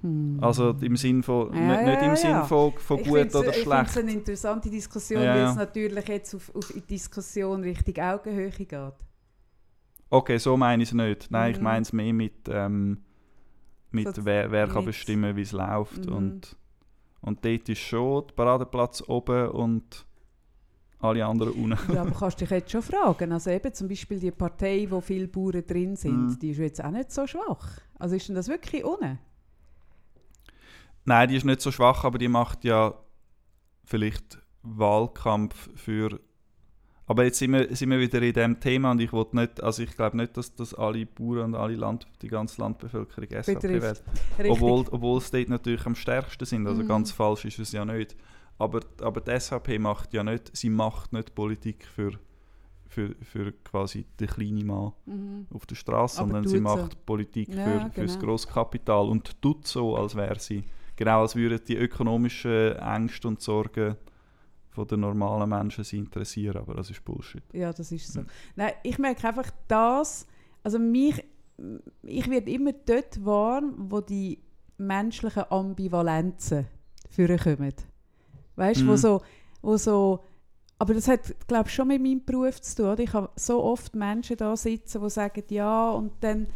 Hm. Also im Sinn von, Ja, nicht, nicht ja, im Sinn ja. von, von gut oder Ich finde es schlecht. eine interessante Diskussion, weil es natürlich jetzt auf, auf die Diskussion Richtung Augenhöhe geht. Okay, so meine ich es nicht. Nein, ich Mhm. meine es mehr mit, ähm, mit So wer, wer kann bestimmen, wie es läuft. Mhm. Und, und dort ist schon der Paradeplatz oben und alle anderen unten. Ja, aber kannst dich jetzt schon fragen. Also eben zum Beispiel die Partei, wo viele Bauern drin sind, Mhm. die ist jetzt auch nicht so schwach. Also ist denn das wirklich unten? Nein, die ist nicht so schwach, aber die macht ja vielleicht Wahlkampf für. Aber jetzt sind wir, sind wir wieder in dem Thema und ich wollte nicht, also ich glaube nicht, dass, dass alle Bauern und alle Land, die ganze Landbevölkerung Betrifft. wählt. Obwohl, obwohl es dort natürlich am stärksten sind. Also Mhm. ganz falsch ist es ja nicht. Aber, aber die SVP macht ja nicht, sie macht nicht Politik für, für, für quasi den kleinen Mann Mhm. auf der Straße, sondern sie so. macht Politik Ja, für, genau. Grosskapital und tut so, als wäre sie, genau als würden die ökonomischen Ängste und Sorgen von den normalen Menschen sie interessieren, aber das ist Bullshit. Ja, das ist so. Mhm. Nein, ich merke einfach das, also mich, ich werde immer dort warm, wo die menschlichen Ambivalenzen vorkommen. Weißt du, wo Mhm. so, wo so, aber das hat, glaube ich, schon mit meinem Beruf zu tun. Oder? Ich habe so oft Menschen da sitzen, die sagen, ja, und dann,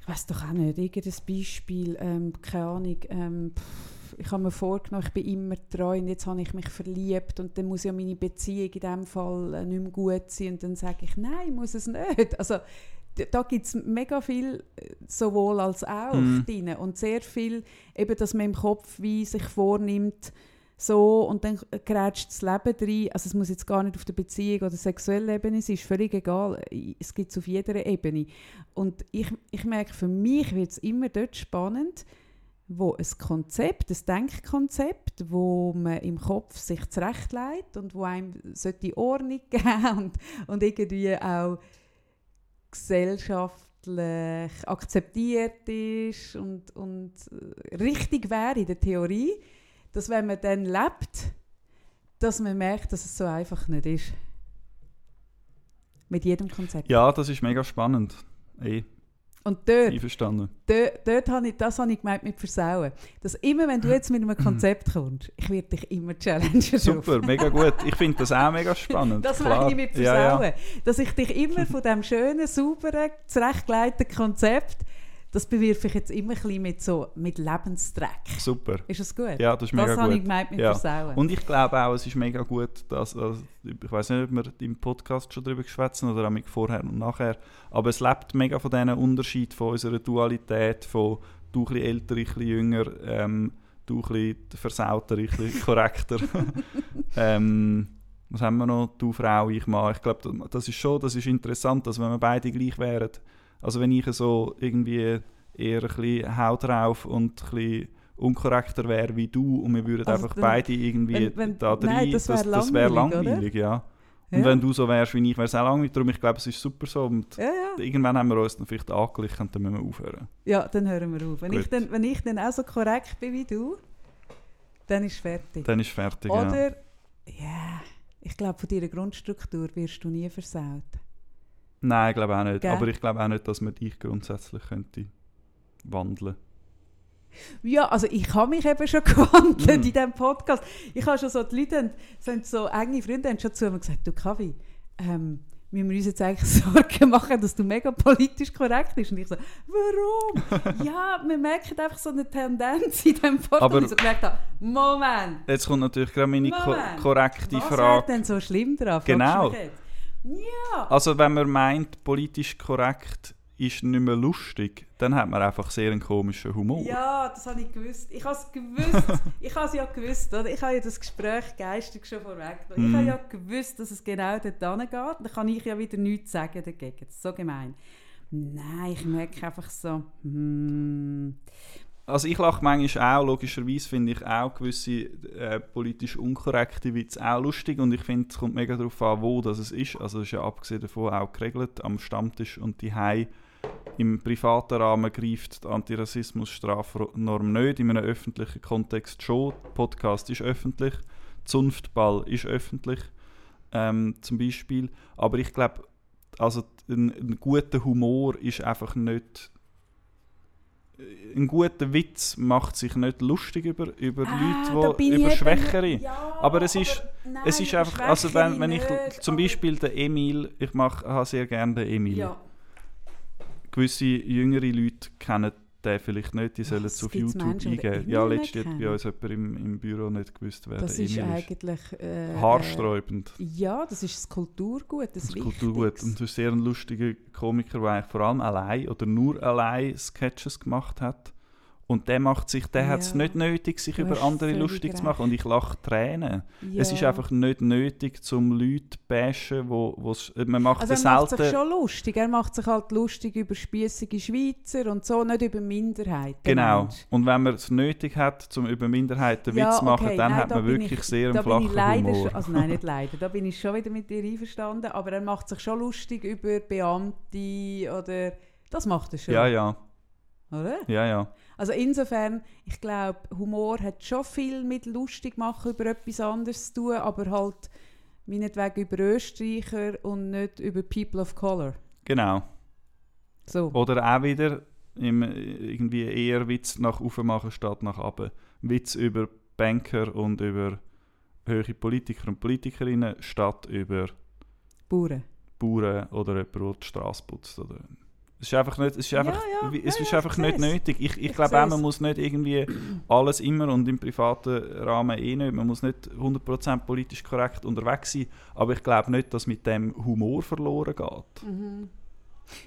ich weiß doch auch nicht, irgendein Beispiel, ähm, keine Ahnung, ähm, pff, ich habe mir vorgenommen, ich bin immer treu und jetzt habe ich mich verliebt und dann muss ja meine Beziehung in diesem Fall äh, nicht mehr gut sein und dann sage ich, nein, muss es nicht. Also da gibt es mega viel äh, sowohl als auch Mhm. drin und sehr viel, eben, dass man im Kopf wie sich vornimmt, so und dann grätscht das Leben rein. Also es muss jetzt gar nicht auf der Beziehung oder sexuellen Ebene sein, ist völlig egal. Es gibt es auf jeder Ebene. Und ich, ich merke, für mich wird es immer dort spannend, wo ein Konzept, ein Denkkonzept, wo man im Kopf sich zurechtlegt und wo einem sollte Ordnung geben und, und irgendwie auch gesellschaftlich akzeptiert ist und, und richtig wäre in der Theorie, dass wenn man dann lebt, dass man merkt, dass es so einfach nicht ist. Mit jedem Konzept. Ja, das ist mega spannend. Ey, Und dort, einverstanden. dort, dort habe ich, das habe ich gemeint mit Versauen. Dass immer, wenn du jetzt mit einem Konzept kommst, ich werde dich immer challengen. drauf. Super, mega gut. Ich finde das auch mega spannend. Das klar. meine ich mit Ja, Versauen. ja. Dass ich dich immer von diesem schönen, sauberen, zurechtgeleiteten Konzept, das bewirfe ich jetzt immer ein bisschen mit, so, mit Lebensdreck. Super. Ist das gut? Ja, das ist mega das gut. habe ich gemeint mit Ja. Versauen. Und ich glaube auch, es ist mega gut, dass, also, ich weiß nicht, ob wir im Podcast schon darüber geschwätzen oder auch vorher und nachher, aber es lebt mega von diesen Unterschied von unserer Dualität, von du ein älter, ich ein bisschen jünger, ähm, du ein bisschen versauter, ich ein korrekter. ähm, was haben wir noch? Du Frau, ich Mann. Ich glaube, das ist schon, das ist interessant, dass wenn wir beide gleich wären, also wenn ich so irgendwie eher ein bisschen Haut drauf und ein bisschen unkorrekter wäre wie du und wir würden Also einfach dann- beide irgendwie wenn- wenn- da nein, rein, das wär das, das wäre langweilig, langweilig, ja. Und Ja. wenn du so wärst wie ich, wäre es auch langweilig. Darum, ich glaube, es ist super so. Und ja, ja. irgendwann haben wir uns dann vielleicht angeglichen und dann müssen wir aufhören. ja, dann hören wir auf. Wenn ich, dann, wenn ich dann auch so korrekt bin wie du, dann ist es fertig. Dann ist fertig. Oder, ja, ich glaube, von deiner Grundstruktur wirst du nie versaut. Nein, ich glaube auch nicht. Gell? Aber ich glaube auch nicht, dass man dich grundsätzlich könnte wandeln Ja, also ich habe mich eben schon gewandelt Mhm. in diesem Podcast. Ich habe schon so, die Leute, sind so enge Freunde haben schon zu mir gesagt, du Kavi, ähm, müssen wir uns jetzt eigentlich Sorgen machen, dass du mega politisch korrekt bist? Und ich so, warum? ja, wir merken einfach so eine Tendenz in diesem Podcast. Aber- Und ich so gemerkt habe, Moment, Jetzt kommt natürlich gerade meine ko korrekte was Frage. wäre denn so schlimm daran? Genau. Ja. Also wenn man meint, politisch korrekt ist nicht mehr lustig, dann hat man einfach sehr einen komischen Humor. Ja, das habe ich gewusst. Ich habe es gewusst. ich habe es ja gewusst, oder? Ich habe ja das Gespräch geistig schon vorweggenommen. Ich habe Mhm. ja gewusst, dass es genau dort hingeht. Dann kann ich ja wieder nichts sagen dagegen. Das ist so gemein. Nein, ich merke einfach so, hm, Also ich lache manchmal auch, logischerweise finde ich auch gewisse äh, politisch unkorrekte Witze auch lustig und ich finde, es kommt mega darauf an, wo das es ist. Also es ist ja abgesehen davon auch geregelt am Stammtisch und die Hai im privaten Rahmen greift die Antirassismus-Strafnorm nicht, in einem öffentlichen Kontext schon. Der Podcast ist öffentlich, Zunftball ist öffentlich, ähm, zum Beispiel. Aber ich glaube, also ein, ein guter Humor ist einfach nicht ein guter Witz macht sich nicht lustig über, über Ah, Leute, die, über Schwächere. Ja, Aber es ist- nein, es ist einfach, also wenn, wenn ich Schwächere zum nicht, Beispiel den Emil, ich mache habe sehr gerne den aber- Emil. Ja, Gewisse jüngere Leute kennen den vielleicht nicht, die sollen es auf YouTube Menschen, eingeben. Ja, letztens hat bei uns jemand im, im Büro nicht gewusst, wer das ist Emil ist. eigentlich... Äh, Haarsträubend. Äh, ja, das ist das Kulturgut, das, Das Kulturgut. Und du bist sehr ein lustiger Komiker, der eigentlich vor allem allein oder nur allein Sketches gemacht hat. Und der macht sich, der hat es Ja. nicht nötig, sich Du über andere lustig zu machen. Und ich lache Tränen. ja. Es ist einfach nicht nötig, zum Leute zu bashen, wo, wo's, man macht Also es er macht sich selten. schon lustig. Er macht sich halt lustig über spießige Schweizer und so, nicht über Minderheiten. Genau. Mensch. Und wenn man es nötig hat, um über Minderheiten Ja, Witz zu machen, okay, dann nein, hat man wirklich ich- sehr einen flachen leider Humor. also nein, nicht leider, da bin ich schon wieder mit dir einverstanden, aber er macht sich schon lustig über Beamte oder... Das macht er schon, ja, ja, oder? ja, ja. Also insofern, ich glaube, Humor hat schon viel mit lustig machen über etwas anderes zu tun, aber halt meinetwegen über Österreicher und nicht über People of Color. Genau. So. Oder auch wieder im, irgendwie eher Witz nach oben machen statt nach unten. Witz über Banker und über höhere Politiker und Politikerinnen statt über Bauern. Bauern oder jemanden, der die Straße putzt. Oder es ist einfach nicht, es ist Ja, einfach, ja, wie- es ja, ist ja, einfach ich nicht nötig. Ich, ich Ich glaube auch, man muss nicht irgendwie alles immer und im privaten Rahmen eh nicht. Man muss nicht 100% politisch korrekt unterwegs sein. Aber ich glaube nicht, dass mit dem Humor verloren geht. Mhm.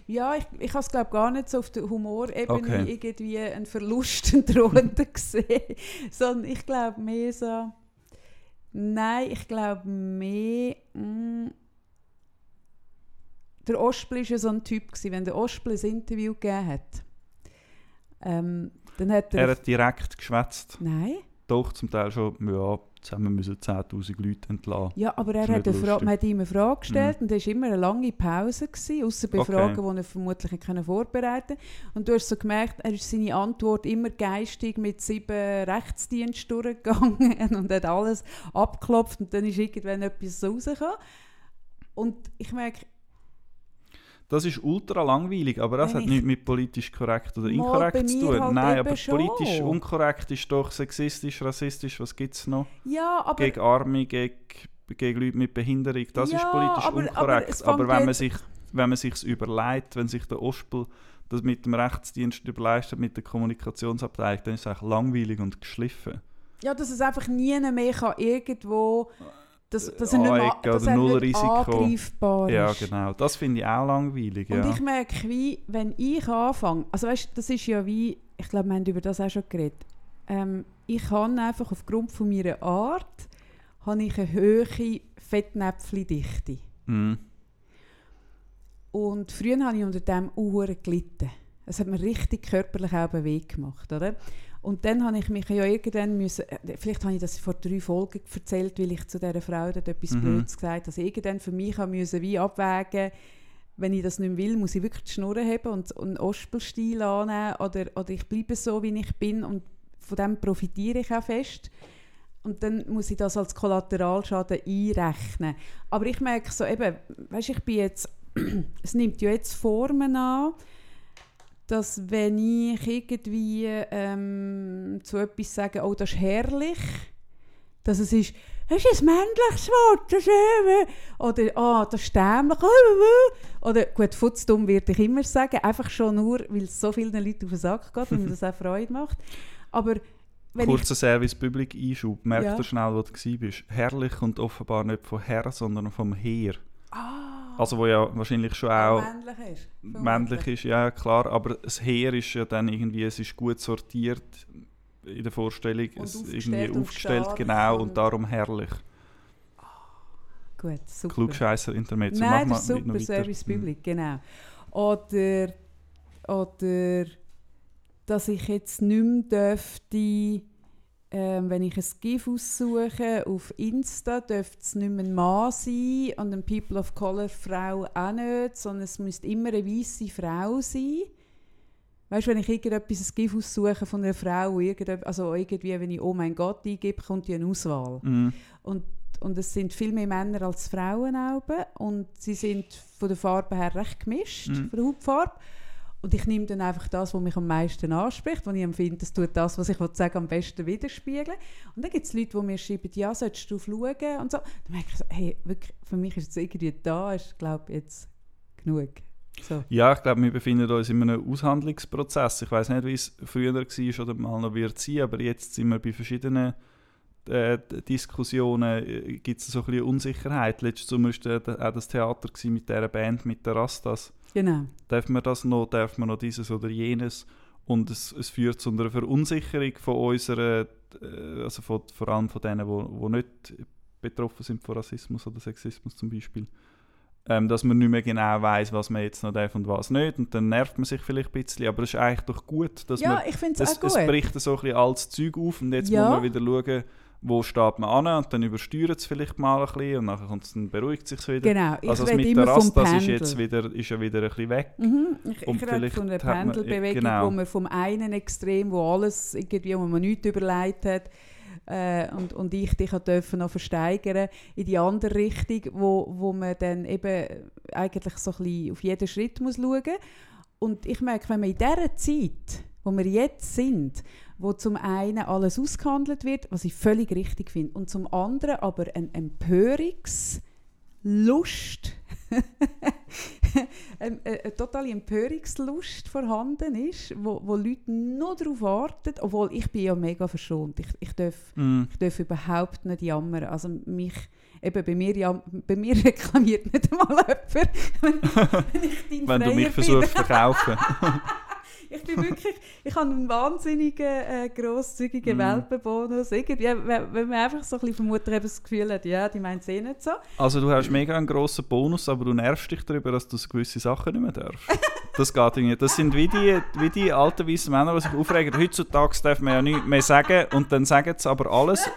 Ja, ich, ich habe es glaube gar nicht so auf der Humorebene Okay. irgendwie einen Verlust drohenden gesehen, sondern ich glaube mehr so, nein, ich glaube mehr, mm, der Ospel war ja so ein Typ, gewesen, wenn der Ospel ein Interview gegeben hat, ähm, dann hat er... Er hat direkt geschwätzt. nein? Doch, zum Teil schon, ja, zusammen müssen 10'000 Leute entlassen. Ja, aber er hat nicht eine Fra lustig. Mhm. man hat ihm eine Frage gestellt und es war immer eine lange Pause, ausser bei Okay. Fragen, die er vermutlich können vorbereiten konnte. Und du hast so gemerkt, er ist seine Antwort immer geistig mit sieben Rechtsdiensten durchgegangen und hat alles abgeklopft und dann ist irgendwann etwas rausgekommen. Und ich merke, Das ist ultra langweilig, aber das Wenn hat ich- nichts mit politisch korrekt oder inkorrekt zu tun. halt Nein, aber schon. politisch unkorrekt ist doch sexistisch, rassistisch, was gibt es noch? ja, aber... gegen Arme, gegen, gegen Leute mit Behinderung, das ist Ja, politisch aber- aber unkorrekt. Aber, fängt wenn man sich wenn man sich überlegt, wenn sich der Ospel das mit dem Rechtsdienst überleistet, mit der Kommunikationsabteilung, dann ist es eigentlich langweilig und geschliffen. Ja, dass es einfach nie mehr kann irgendwo... Dass, dass er nicht mehr, Anecken dass oder er nicht angreifbar Ja, genau. Das finde ich auch langweilig. Und Ja. ich merke, wie, wenn ich anfange, also weißt, das ist ja wie, ich glaube, wir haben über das auch schon geredet, ähm, ich habe einfach aufgrund von meiner Art, habe ich eine hohe Fettnäpfchendichte. Mhm. Und früher habe ich unter dem Uhren gelitten. Es hat mir richtig körperlich auch einen Weg gemacht, oder? Und dann habe ich mich ja irgendwann müssen, äh, vielleicht habe ich das vor drei Folgen erzählt, weil ich zu dieser Frau dort etwas Mhm. Blödes gesagt habe, dass ich irgendwann für mich müssen wie abwägen wenn ich das nicht will, muss ich wirklich die Schnur haben und, und einen Ospelstil annehmen oder, oder ich bleibe so, wie ich bin und von dem profitiere ich auch fest. Und dann muss ich das als Kollateralschaden einrechnen. Aber ich merke so eben, weißt, ich bin jetzt, es nimmt ja jetzt Formen an, dass wenn ich irgendwie ähm, zu etwas sage, oh, das ist herrlich, dass es ist, das ist ein männliches Wort, das ist, äh, oder ah, das ist dämlich, äh, äh. oder gut, futzdumm würde ich immer sagen, einfach schon nur, weil es so vielen Leuten auf den Sack geht und mir das auch Freude macht. Aber wenn ich Kurzer Service-Public-Einschub. Merk Ja. schnell, wo du warst. Herrlich und offenbar nicht von Herr, sondern vom Heer. Ah, Also wo ja wahrscheinlich schon auch männlich ist. männlich ist, ja klar, aber das Heer ist ja dann irgendwie, es ist gut sortiert in der Vorstellung, Und es ist aufgestellt irgendwie aufgestellt, genau, und- darum herrlich. Gut, super. Klugscheisser Intermezzo, Nein, mach das ist super. Service Mhm. Public, genau. Oder, oder dass ich jetzt nicht mehr dürfte, ähm, wenn ich ein GIF aussuche auf Insta, dürfte es nicht mehr ein Mann sein und ein People of Color Frau auch nicht, sondern es müsste immer eine weiße Frau sein. Weißt du, wenn ich irgendetwas ein GIF aussuche von einer Frau, also irgendwie, wenn ich «Oh mein Gott» eingebe, kommt ja eine Auswahl. Mhm. Und, und es sind viel mehr Männer als Frauen auch. Und sie sind von der Farbe her recht gemischt, Mhm. von der Hautfarbe. Und ich nehme dann einfach das, was mich am meisten anspricht, wo ich empfinde, das tut das, was ich sagen am besten widerspiegeln. Und dann gibt es Leute, die mir schreiben, ja, solltest du schauen und so. Dann merke ich so, hey, wirklich, für mich ist es irgendwie da, ist, glaube jetzt genug. So. Ja, ich glaube, wir befinden uns in einem Aushandlungsprozess. Ich weiß nicht, wie es früher war oder mal noch wird sein, aber jetzt sind wir bei verschiedenen äh, Diskussionen, äh, gibt es so ein bisschen Unsicherheit. Letztes Sommer war auch das Theater mit dieser Band, mit der Rastas. Genau. Darf man das noch, darf man noch dieses oder jenes? Und es, es führt zu einer Verunsicherung von unserer, äh, also von, vor allem von denen, die wo, wo nicht betroffen sind von Rassismus oder Sexismus zum Beispiel. Ähm, dass man nicht mehr genau weiß, was man jetzt noch darf und was nicht. Und dann nervt man sich vielleicht ein bisschen, aber es ist eigentlich doch gut, dass Ja, man, ich finde es es, auch es gut. bricht so ein bisschen alles Zeug auf und jetzt Ja. muss man wieder schauen, wo steht man an und dann übersteuert es vielleicht mal ein bisschen und nachher kommt's, dann beruhigt es sich wieder. Genau, ich also das mit der Rast, das ist jetzt wieder, ist ja wieder ein bisschen weg. Mhm. Ich, Und ich rede von man- Pendelbewegung, genau. wo man vom einen Extrem, wo alles irgendwie, wo man nichts überlegt hat, äh, und, und ich dich dürfen noch versteigern in die andere Richtung, wo, wo man dann eben eigentlich so ein bisschen auf jeden Schritt muss schauen Und ich merke, wenn man in dieser Zeit, wo wir jetzt sind, wo zum einen alles ausgehandelt wird, was ich völlig richtig finde, und zum anderen aber ein Empörungslust, eine, eine, eine totale Empörungslust vorhanden ist, wo, wo Leute nur darauf warten, obwohl ich bin ja mega verschont. Ich, ich, darf, Mm. ich darf überhaupt nicht jammern. Also mich, eben bei mir, jam, bei mir reklamiert nicht einmal jemand, wenn, wenn ich dein Wenn du Freier mich bin. versuchst zu verkaufen. Ich bin wirklich, ich habe einen wahnsinnigen, äh, grosszügigen Mm. Welpenbonus. Irgendwie, wenn, man einfach so ein bisschen vermutlich eben das Gefühl hat, ja, die meint es eh nicht so. Also du hast mega einen grossen Bonus, aber du nervst dich darüber, dass du gewisse Sachen nicht mehr darfst. Das geht irgendwie. Das sind wie die, wie die alten weißen Männer, die sich aufregen. Heutzutage darf man ja nichts mehr sagen und dann sagen sie aber alles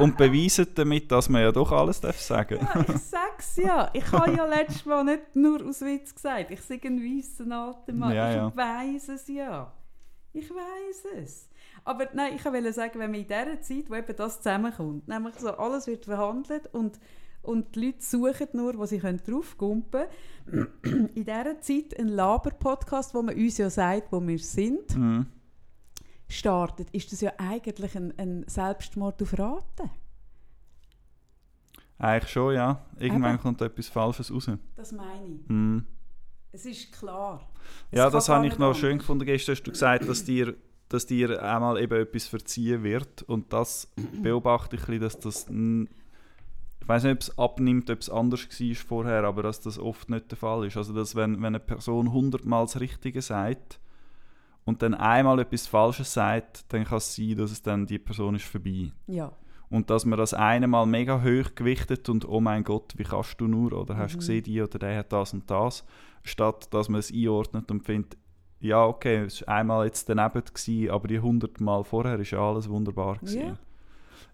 und beweisen damit, dass man ja doch alles darf sagen. Ja, ich sag's ja. Ich habe ja letztes Mal nicht nur aus Witz gesagt. Ich sage ein weißen alter Mann. Ja, ich ja. weiß es ja. Ich weiß es. Aber nein, ich wollte sagen, wenn man in dieser Zeit, wo eben das zusammenkommt, nämlich so alles wird verhandelt und, und die Leute suchen nur, wo sie können draufkumpen können, in dieser Zeit ein Laber-Podcast, wo man uns ja sagt, wo wir sind, Mhm. Startet, ist das ja eigentlich ein, ein Selbstmord auf Raten. Eigentlich schon, ja. Irgendwann Eben. kommt etwas Falsches raus. Das meine ich. Mhm. Es ist klar. Ja, kann das habe ich noch anders. schön gefunden. Gestern hast du gesagt, dass dir, dass dir einmal eben etwas verziehen wird. Und das beobachte ich, ein bisschen, dass das. Ich weiß nicht, ob es abnimmt, ob es anders war vorher, aber dass das oft nicht der Fall ist. Also, dass wenn, wenn eine Person hundertmal das Richtige sagt und dann einmal etwas Falsches sagt, dann kann es sein, dass es dann die Person ist vorbei. Ja. Und dass man das eine Mal mega hoch gewichtet und oh mein Gott, wie kannst du nur? Oder hast du Mhm. gesehen, die oder der hat das und das? Statt dass man es einordnet und findet, ja okay, es war einmal jetzt daneben, gewesen, aber die hundert Mal vorher ist ja alles wunderbar. Gewesen. Ja.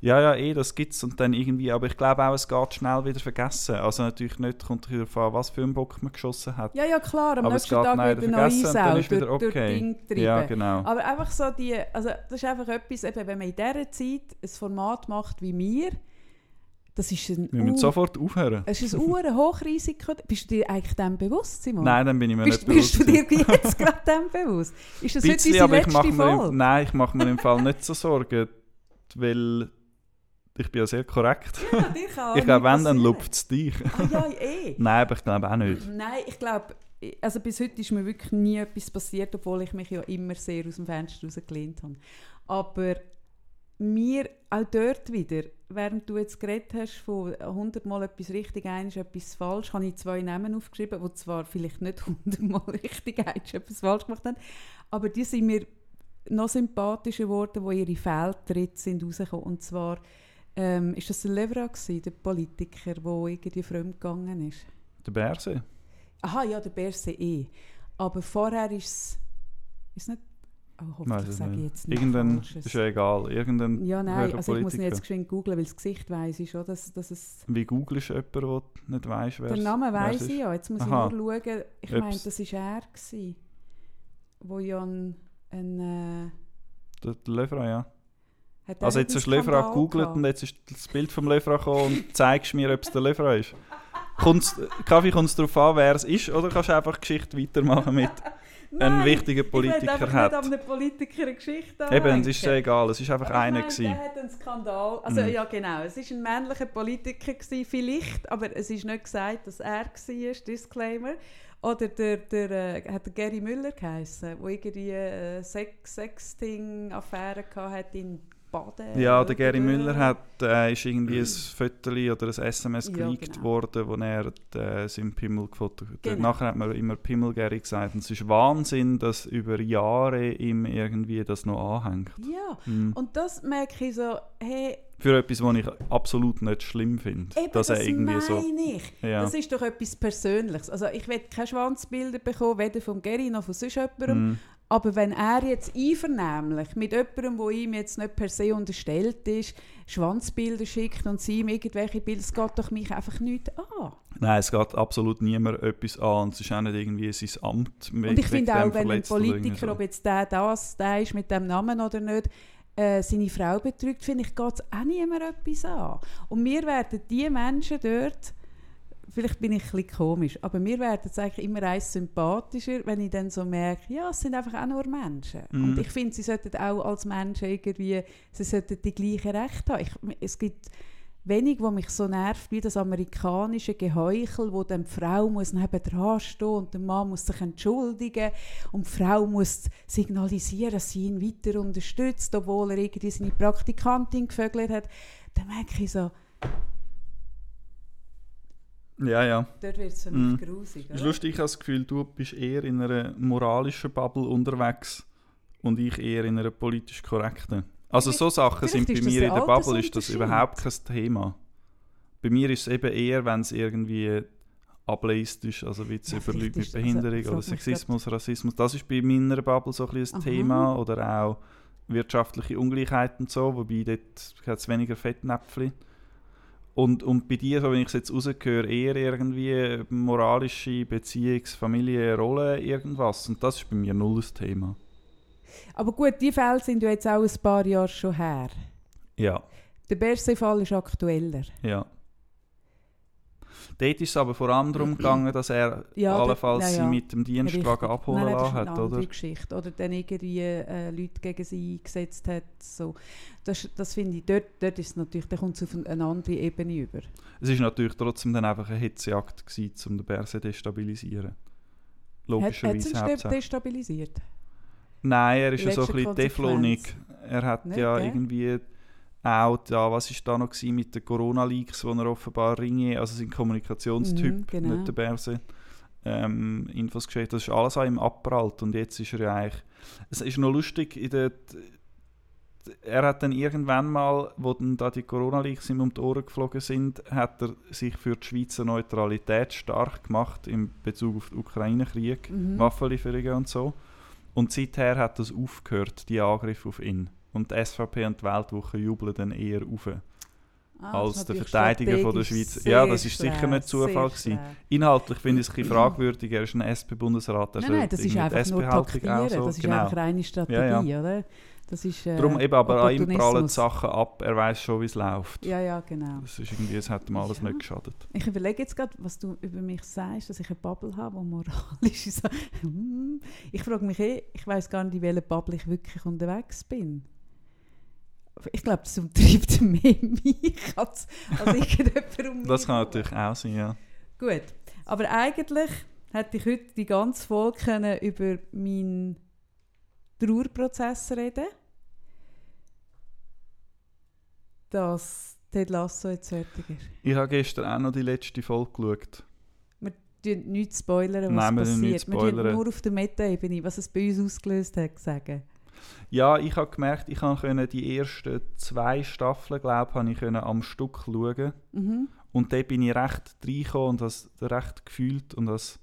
Ja, ja, eh, das gibt's und dann irgendwie, aber ich glaube auch, es geht schnell wieder vergessen. Also natürlich nicht, kommt darauf an, was für einen Bock man geschossen hat. Ja, ja, klar, am aber nächsten Tag wird er noch einsaut, ist wieder durch, durch okay. Ding treiben. Ja, genau. Aber einfach so die, also das ist einfach etwas, eben, wenn man in dieser Zeit ein Format macht wie wir, das ist ein, Wir müssen sofort aufhören. es ist ein Hochrisiko. Bist du dir eigentlich dem bewusst, Simon? Nein, dann bin ich mir Bist, nicht bewusst. bist du dir jetzt gerade dem bewusst? Ist das Ein heute bisschen, unsere letzte mir im, Folge? nein, ich mache mir im Fall nicht so Sorgen, weil ich bin ja sehr korrekt. Ja, dir kann ich glaube, wenn, dann lupft es dich. Ah, ja, eh. nein, aber ich glaube auch nicht. Nein, ich glaube, also bis heute ist mir wirklich nie etwas passiert, obwohl ich mich ja immer sehr aus dem Fenster rausgelehnt habe. Aber mir auch dort wieder, während du jetzt geredet hast von 100 Mal etwas richtig, eins etwas falsch, habe ich zwei Namen aufgeschrieben, die zwar vielleicht nicht 100 Mal richtig, eins etwas falsch gemacht haben, aber die sind mir noch sympathischer geworden, wo ihre Fehltritte sind rausgekommen. Und zwar ähm, ist das der Levra gewesen, der Politiker, der irgendwie fremd gegangen ist. Der Berse? Aha, ja, der Berse eh. Aber vorher ist es... Ist nicht... Oh, hoffentlich sage ich jetzt nicht Irgendein, ist ja egal, irgendein Ja, nein, also ich muss ihn jetzt geschwind googlen, weil das Gesicht weiss ich schon, dass, dass es... Wie googelst du jemanden, der nicht weiss, wer Den es- Namen wer es weiss ist? ich ja, jetzt muss Aha. ich nur schauen. Ich meine, das war er, gewesen, wo ja ein... ein äh, Der, Lefra, ja. Also nicht jetzt hast du Skandal gegoogelt und jetzt ist das Bild vom Lefra gekommen und zeigst mir, ob es der Lefra ist. Kommt's, Kaffee, kommt es darauf an, wer es ist, oder kannst du einfach Geschichte weitermachen mit einem wichtigen Ich Politiker einfach hat? nicht an einem Politiker eine Geschichte Eben, es ist egal, es ist einfach Aber ich einer gewesen. Der hat einen Skandal. Also Mhm. ja genau, es ist ein männlicher Politiker gewesen, vielleicht, aber es ist nicht gesagt, dass er war, Disclaimer. Oder der, der, äh, hat der Gary Müller geheißen, der irgendwie äh, Sex Sexting-Affäre hatte in Baden. Ja, der Gary Müller hat, äh, ist irgendwie ein Foto oder ein SMS Ja, geleakt genau. worden, wo er äh, seinen Pimmel gefotografiert hat. Genau. Nachher hat man immer Pimmel Gary gesagt. Und es ist Wahnsinn, dass über Jahre ihm irgendwie das noch anhängt. Ja, Mhm. und das merke ich so, hey, Für etwas, was ich absolut nicht schlimm finde. Eben, dass das er irgendwie so. meine ich. Ja. Das ist doch etwas Persönliches. Also ich will keine Schwanzbilder bekommen, weder vom Gary noch von sonst jemandem. Mhm. Aber wenn er jetzt einvernehmlich mit jemandem, der ihm jetzt nicht per se unterstellt ist, Schwanzbilder schickt und sie ihm irgendwelche Bilder, es geht doch mich einfach nicht an. Nein, es geht absolut niemand etwas an und es ist auch nicht irgendwie sein Amt. Und ich finde auch, wenn ein Politiker, so. ob jetzt der das, der ist mit dem Namen oder nicht, äh, seine Frau betrügt, finde ich, geht es auch niemand etwas an. Und wir werden die Menschen dort, vielleicht bin ich ein bisschen komisch, aber mir werden es eigentlich immer eins sympathischer, wenn ich dann so merke, ja, es sind einfach auch nur Menschen. Mhm. Und ich finde, sie sollten auch als Menschen irgendwie, sie sollten die gleichen Rechte haben. Ich, es gibt wenig, was mich so nervt, wie das amerikanische Geheuchel, wo dann die Frau muss nebendran stehen und der Mann muss sich entschuldigen und die Frau muss signalisieren, dass sie ihn weiter unterstützt, obwohl er irgendwie seine Praktikantin gevögelt hat. Dann merke ich so, Ja, ja. dort wird es für mich grusig. Es ist lustig, ich habe das Gefühl, du bist eher in einer moralischen Bubble unterwegs und ich eher in einer politisch korrekten. Also so Sachen sind bei mir in der Bubble ist das überhaupt kein Thema. Bei mir ist es eben eher, wenn es irgendwie ableist ist, also wie Ja, über Leute mit also, Behinderung frag oder Sexismus, Rassismus. Das ist bei meiner Bubble so ein, bisschen ein. Thema oder auch wirtschaftliche Ungleichheit und so, wobei dort hat es weniger Fettnäpfchen. Und, und bei dir, so wenn ich es jetzt rausgehöre, eher irgendwie moralische Beziehungs-, Familie, Rolle, irgendwas. Und das ist bei mir null das Thema. Aber gut, die Fälle sind ja jetzt auch ein paar Jahre schon her. Ja, Der Berse-Fall ist aktueller. ja. Dort ist es aber vor allem darum gegangen, dass er Ja, allenfalls dort- ja, sie ja. mit dem Dienstwagen abholen Nein, nein, lassen hat, oder? Geschichte. Oder dann irgendwie äh, Leute gegen sie eingesetzt hat. So. Das, das finde ich, dort, dort ist es natürlich, da kommt es auf eine- andere Ebene über. Es ist natürlich trotzdem dann einfach eine Hitzejagd gewesen, um den Berse zu destabilisieren. Hat, hat Logischerweise es ihn destabilisiert? Nein, er ist ja so ein bisschen teflonig. Er hat Nicht, ja gell? irgendwie auch, da, was ist da noch gewesen mit den Corona-Leaks, wo er offenbar Ringe, also sein Kommunikationstyp, Mhm, genau. nicht der Berse, ähm, Infos geschickt. Das ist alles an ihm abprallt und jetzt ist er ja eigentlich, es ist noch lustig, in der, er hat dann irgendwann mal, wo dann da die Corona-Leaks ihm um die Ohren geflogen sind, hat er sich für die Schweizer Neutralität stark gemacht in Bezug auf den Ukraine-Krieg. Mhm. Waffenlieferungen und so. Und seither hat das aufgehört, die Angriffe auf ihn. Und die SVP und die Weltwoche jubeln dann eher auf. Ah, als der Verteidiger von der Schweiz. Ja, das ist sicher nicht Zufall gewesen. Inhaltlich finde ich es ein bisschen fragwürdig. Er ist ein SP-Bundesrat. Nein, nein, das ist einfach nur taktieren. auch so- Das ist genau. einfach reine Strategie, Ja, oder? Das ist, äh, Darum eben, aber an ihm prallen die. Sachen ab. Er weiß schon, wie es läuft. Ja, ja, genau. Das ist irgendwie, es hat ihm alles Ja. nicht geschadet. Ich überlege jetzt gerade, was du über mich sagst, dass ich eine Bubble habe, die moralisch ist. Hm. ich frage mich eh, ich weiß gar nicht, in welcher Bubble ich wirklich unterwegs bin. Ich glaube, das umtreibt mehr mich als, als irgendjemand um mich Das kann natürlich auch sein, ja. Gut, aber eigentlich hätte ich heute die ganze Folge können über meinen Trauerprozess reden dass Ted Lasso jetzt fertig ist? Ich habe gestern auch noch die letzte Folge geschaut. Wir tun nichts spoilern, was Nein, wir passiert. Wir tun spoilern. nur auf der Meta-Ebene, was es bei uns ausgelöst hat, sagen. Ja, ich habe gemerkt, ich konnte die ersten zwei Staffeln, glaube ich, am Stück schauen. Mhm. Und da bin ich recht reingekommen und das recht gefühlt. Und, das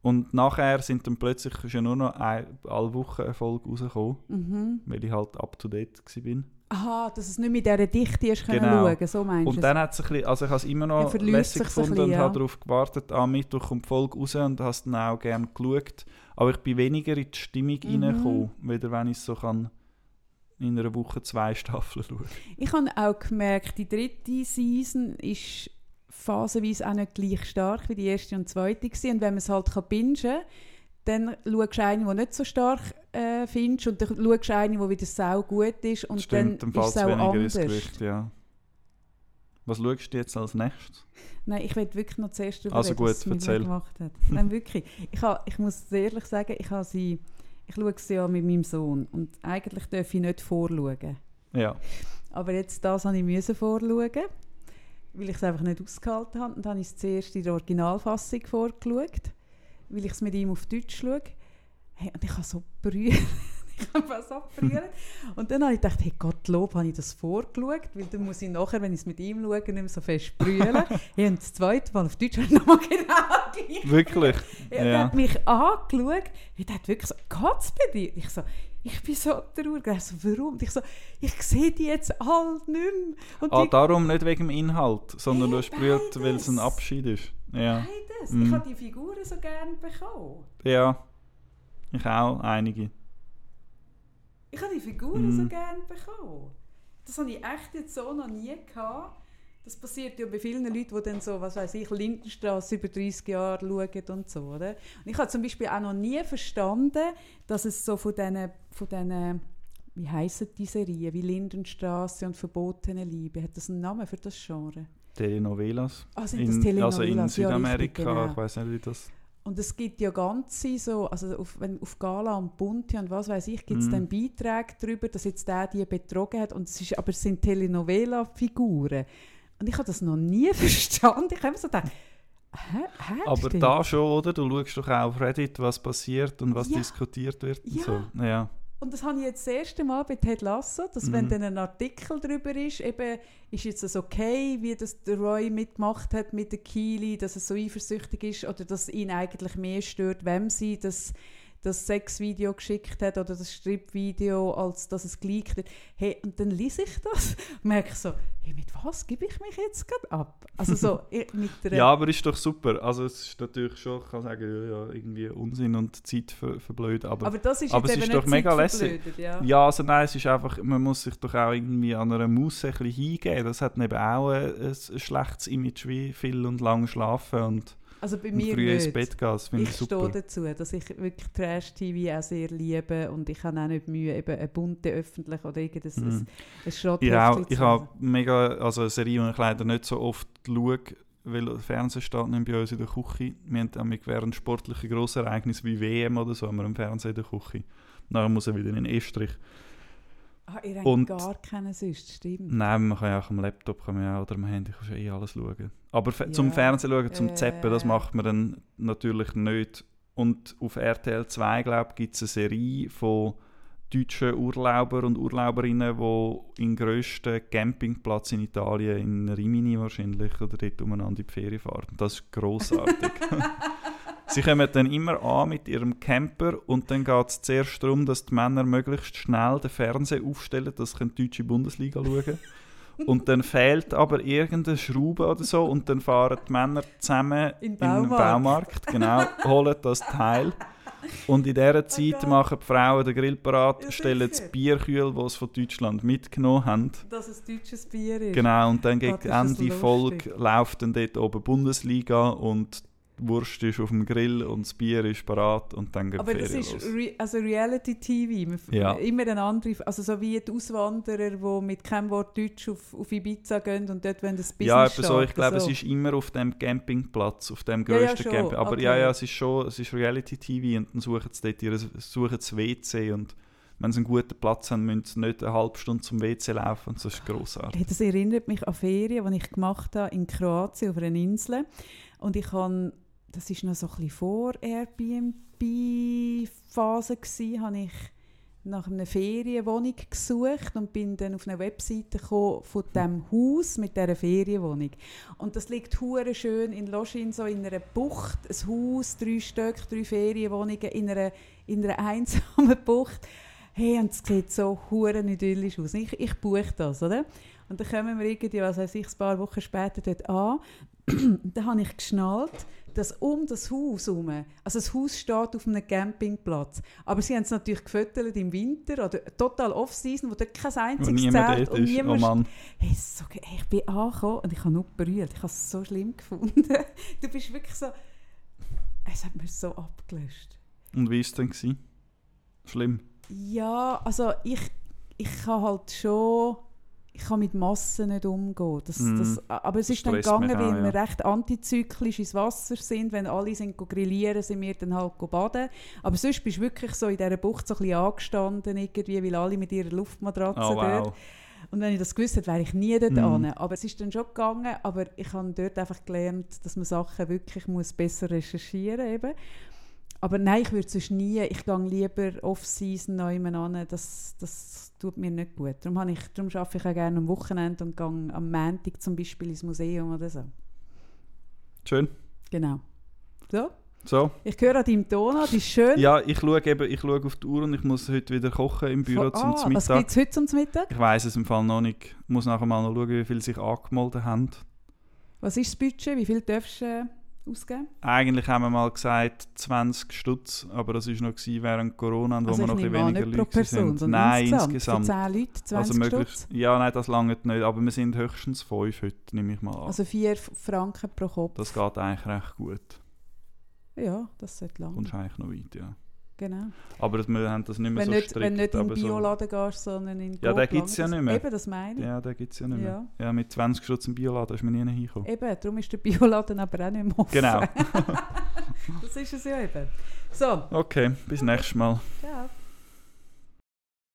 und nachher sind dann plötzlich ja nur noch ein, alle Wochen eine Folge rausgekommen, Mhm. weil ich halt up to date war. Aha, dass es nicht mit dieser Dichte können Genau. schauen, so meinst du Und dann hat es ein bisschen, also ich habe es immer noch lässig gefunden bisschen, und ja. habe darauf gewartet, am Mittwoch kommt die Folge raus und habe es dann auch gerne geschaut. Aber ich bin weniger in die Stimmung Mhm. reingekommen, weder wenn ich es so kann in einer Woche zwei Staffeln schauen. Ich habe auch gemerkt, die dritte Season ist phasenweise auch nicht gleich stark wie die erste und zweite gewesen. Und wenn man es halt kann bingen kann, dann schaust du eine, die nicht so stark äh, findest und dann schaust du eine, die wieder sau gut ist und Stimmt, dann ist es auch anders. Gewicht, ja. Was schaust du jetzt als nächstes? Nein, ich will wirklich noch zuerst darüber Also reden, gut, was erzähl. gemacht hat. Nein, wirklich. Ich, ha, ich muss ehrlich sagen, ich, ha sie, ich schaue sie ja mit meinem Sohn und eigentlich darf ich nicht vorschauen. Ja. Aber jetzt das habe ich müssen vorschauen, weil ich es einfach nicht ausgehalten habe. Und dann habe ich es zuerst in der Originalfassung vorgeschaut, weil ich es mit ihm auf Deutsch schaue. Hey, und ich habe so brüllt. ich habe so brüllt. Und dann habe ich gedacht, hey Gottlob, habe ich das vorgeschaut, weil dann muss ich nachher, wenn ich es mit ihm schaue, nicht mehr so fest brüllen. hey, und das zweite Mal auf Deutsch habe ich nochmal genau gleich Wirklich? er ja. hat mich angeschaut, er hat wirklich so, geht's bei dir? Ich so, ich bin so traurig. Er so, warum? Und ich so, ich sehe die jetzt alle nicht mehr. Und Ah, die, darum nicht wegen dem Inhalt, sondern du Hey, hast brüllt, weil es ein. Abschied ist. Ja. beides. Mhm. Ich habe die Figuren so gerne bekommen. Ja. Ich auch, einige. Ich habe die Figuren Mhm. so gerne bekommen. Das habe ich echt jetzt so noch nie gehabt. Das passiert ja bei vielen Leuten, die dann so, was weiß ich, Lindenstraße über 30 Jahre schauen und so, oder? Und ich habe zum Beispiel auch noch nie verstanden, dass es so von diesen, von diesen wie heissen die Serien, wie Lindenstraße und Verbotene Liebe, hat das einen Namen für das Genre? Telenovelas. Ah, sind das In, Telenovelas? also in Ja, richtig, Südamerika, genau. ich weiß nicht, wie das. Und es gibt ja ganze so, also auf, wenn, auf Gala und Bunte und was weiß ich, gibt es Mhm. dann Beiträge darüber, dass jetzt der die betrogen hat. Und es ist, aber es sind Telenovela-Figuren. Und ich habe das noch nie verstanden. Ich habe immer so gedacht, hä? hä Aber stimmt. da schon, oder? Du schaust doch auch auf Reddit, was passiert und was Ja. diskutiert wird. Und Ja. so. ja. Und das habe ich jetzt das erste Mal bei Ted Lasso, dass wenn Mhm. dann ein Artikel darüber ist, eben, ist jetzt das okay, wie das der Roy mitgemacht hat mit der Keely, dass er so eifersüchtig ist oder dass ihn eigentlich mehr stört, wem sie das, das Sexvideo geschickt hat oder das Stripvideo, als dass es geleakt wird. Hey, und dann lese ich das und merke so, hey, mit was gebe ich mich jetzt gerade ab? Also so ich- mit der... ja, aber ist doch super. Also es ist natürlich schon, ich kann sagen, ja, irgendwie Unsinn und Zeit ver verblöden. Aber, aber das ist aber es ist doch nicht mega zeitverblödet, Ja. ja, also nein, es ist einfach, man muss sich doch auch irgendwie an einer Maus ein bisschen hingeben. Das hat eben auch ein, ein schlechtes Image wie viel und lang schlafen und, Also bei mir früh ins nicht. Bett gehen. Das finde ich, Ich super. stehe dazu, dass ich wirklich Trash-TV auch sehr liebe und ich habe auch nicht Mühe, eben eine bunte öffentlich oder irgendein Mhm. ein, ein Schrott Ich, auch, ich habe mega, also eine Serie, die ich leider nicht so oft schaue, weil der Fernseher steht nicht bei uns in der Küche. Wir haben nämlich während sportlichen Grossereignissen wie WM oder so, haben wir einen Fernseher in der Küche. Nachher muss er wieder in den Estrich. Ah, ihr habt und- gar keinen sonst, stimmt. Nein, man kann ja auch am Laptop kann man ja, oder am Handy kannst du ja eh alles schauen. Aber Ja. zum Fernsehen schauen, zum Ja, Zappen, das macht man dann natürlich nicht. Und auf RTL 2, glaube ich, gibt es eine Serie von deutschen Urlauber und Urlauberinnen, die im grössten Campingplatz in Italien, in Rimini wahrscheinlich, oder dort umeinander in die Ferien fahren. Das ist grossartig. Sie kommen dann immer an mit ihrem Camper und dann geht es zuerst darum, dass die Männer möglichst schnell den Fernseher aufstellen, dass sie die deutsche Bundesliga schauen können. Und dann fehlt aber irgendeine Schraube oder so und dann fahren die Männer zusammen In in den Baumarkt. Baumarkt, genau, holen das Teil. Und in dieser Zeit Gott. machen die Frauen den Grill parat, Ja, stellen das sicher. Bier kühl, das sie von Deutschland mitgenommen haben. Dass es deutsches Bier ist. Genau, und dann gegen das Ende. Folge läuft dann dort oben Bundesliga und Wurst ist auf dem Grill und das Bier ist parat und dann geht Aber die das Ferien ist. Re also Reality-TV. Ja. Immer eine andere, also so wie die Auswanderer, die mit keinem Wort Deutsch auf, auf Ibiza gehen und dort wollen das Business Ja, etwa so. Ich glaube, so. es ist immer auf dem Campingplatz, auf dem Ja, ja, grössten schon, Camping. Aber okay. ja, ja, es ist schon, es ist Reality-TV und dann suchen sie dort ihr, suchen das WC und wenn sie einen guten Platz haben, müssen sie nicht eine halbe Stunde zum WC laufen und das ist grossartig. Das erinnert mich an Ferien, die ich gemacht habe in Kroatien auf einer Insel. Und ich habe, das ist noch so ein bisschen vor Airbnb-Phase gewesen, habe ich nach einer Ferienwohnung gesucht und bin dann auf eine Webseite gekommen von dem Haus mit dieser Ferienwohnung. Und das liegt hure schön in Loschin, so in einer Bucht, ein Haus, drei Stück, drei Ferienwohnungen in einer, in einer einsamen Bucht. Hey, und es sieht so hure idyllisch aus. Ich, ich buche das, oder? Und dann kommen wir irgendwie, was weiß ich, ein paar Wochen später dort an. dann habe ich geschnallt, dass um das Haus herum, also das Haus steht auf einem Campingplatz, aber sie haben es natürlich gefüttert im Winter oder total off-season, wo dort kein einziges Zelt und niemand... Oh Mann. Hey, so, hey, ich bin angekommen und ich habe nur berührt. Ich habe es so schlimm gefunden. du bist wirklich so... Es hat mir so abgelöscht. Und wie war es denn? Gewesen? Schlimm? Ja, also ich, ich kann halt schon ich kann mit Massen nicht umgehen. Das, Mhm. das, aber es ist dann gegangen, weil auch, wir ja. recht antizyklisch ins Wasser sind. Wenn alle sind grillieren, sind wir dann halt baden. Aber sonst bist du wirklich so in dieser Bucht so ein bisschen angestanden, irgendwie, weil alle mit ihrer Luftmatratze Oh dort. wow. Und wenn ich das gewusst hätte, wäre ich nie dort hin. Aber es ist dann schon gegangen. Aber ich habe dort einfach gelernt, dass man Sachen wirklich muss besser recherchieren muss. Aber nein, ich würde sonst nie, ich gehe lieber off-season noch an. Das, das tut mir nicht gut. Darum, habe ich, darum arbeite ich auch gerne am Wochenende und gehe am Montag zum Beispiel ins Museum oder so. Schön. Genau. So, So. ich höre an deinem Ton an, das ist schön. Ja, ich schaue eben, ich schaue auf die Uhr und ich muss heute wieder kochen im Büro Von- zum ah, was Mittag. gibt es heute zum Mittag? Ich weiß es im Fall noch nicht. Ich muss nachher mal noch schauen, wie viele sich angemeldet haben. Was ist das Budget? Wie viel darfst du äh, ausgeben? Eigentlich haben wir mal gesagt 20 Stutz, aber das war noch gewesen während Corona, wo Also wir noch ein bisschen weniger Leute Person, sind. sondern Nein, insgesamt. insgesamt. Für 10 Leute, 20 also möglichst, Stutz? ja, nein, das lange nicht, aber wir sind höchstens 5 heute, nehme ich mal an. Also 4 Franken pro Kopf. das geht eigentlich recht gut. Ja, das sollte lang. Kommst eigentlich noch weit, ja. Genau. Aber das- wir haben das nicht mehr Wenn so nicht, strikt. wenn nicht in den aber so, Bioladen gehst, sondern in Ja, den Coop gibt's ja nicht mehr. Eben, das meine ich. Ja, den gibt es ja nicht mehr. Ja. Ja. mit 20 Stutz im Bioladen ist man nie hingekommen. Eben, darum ist der Bioladen aber auch nicht mehr offen. Genau. das ist es ja eben. So, Okay, bis nächstes Mal. ciao.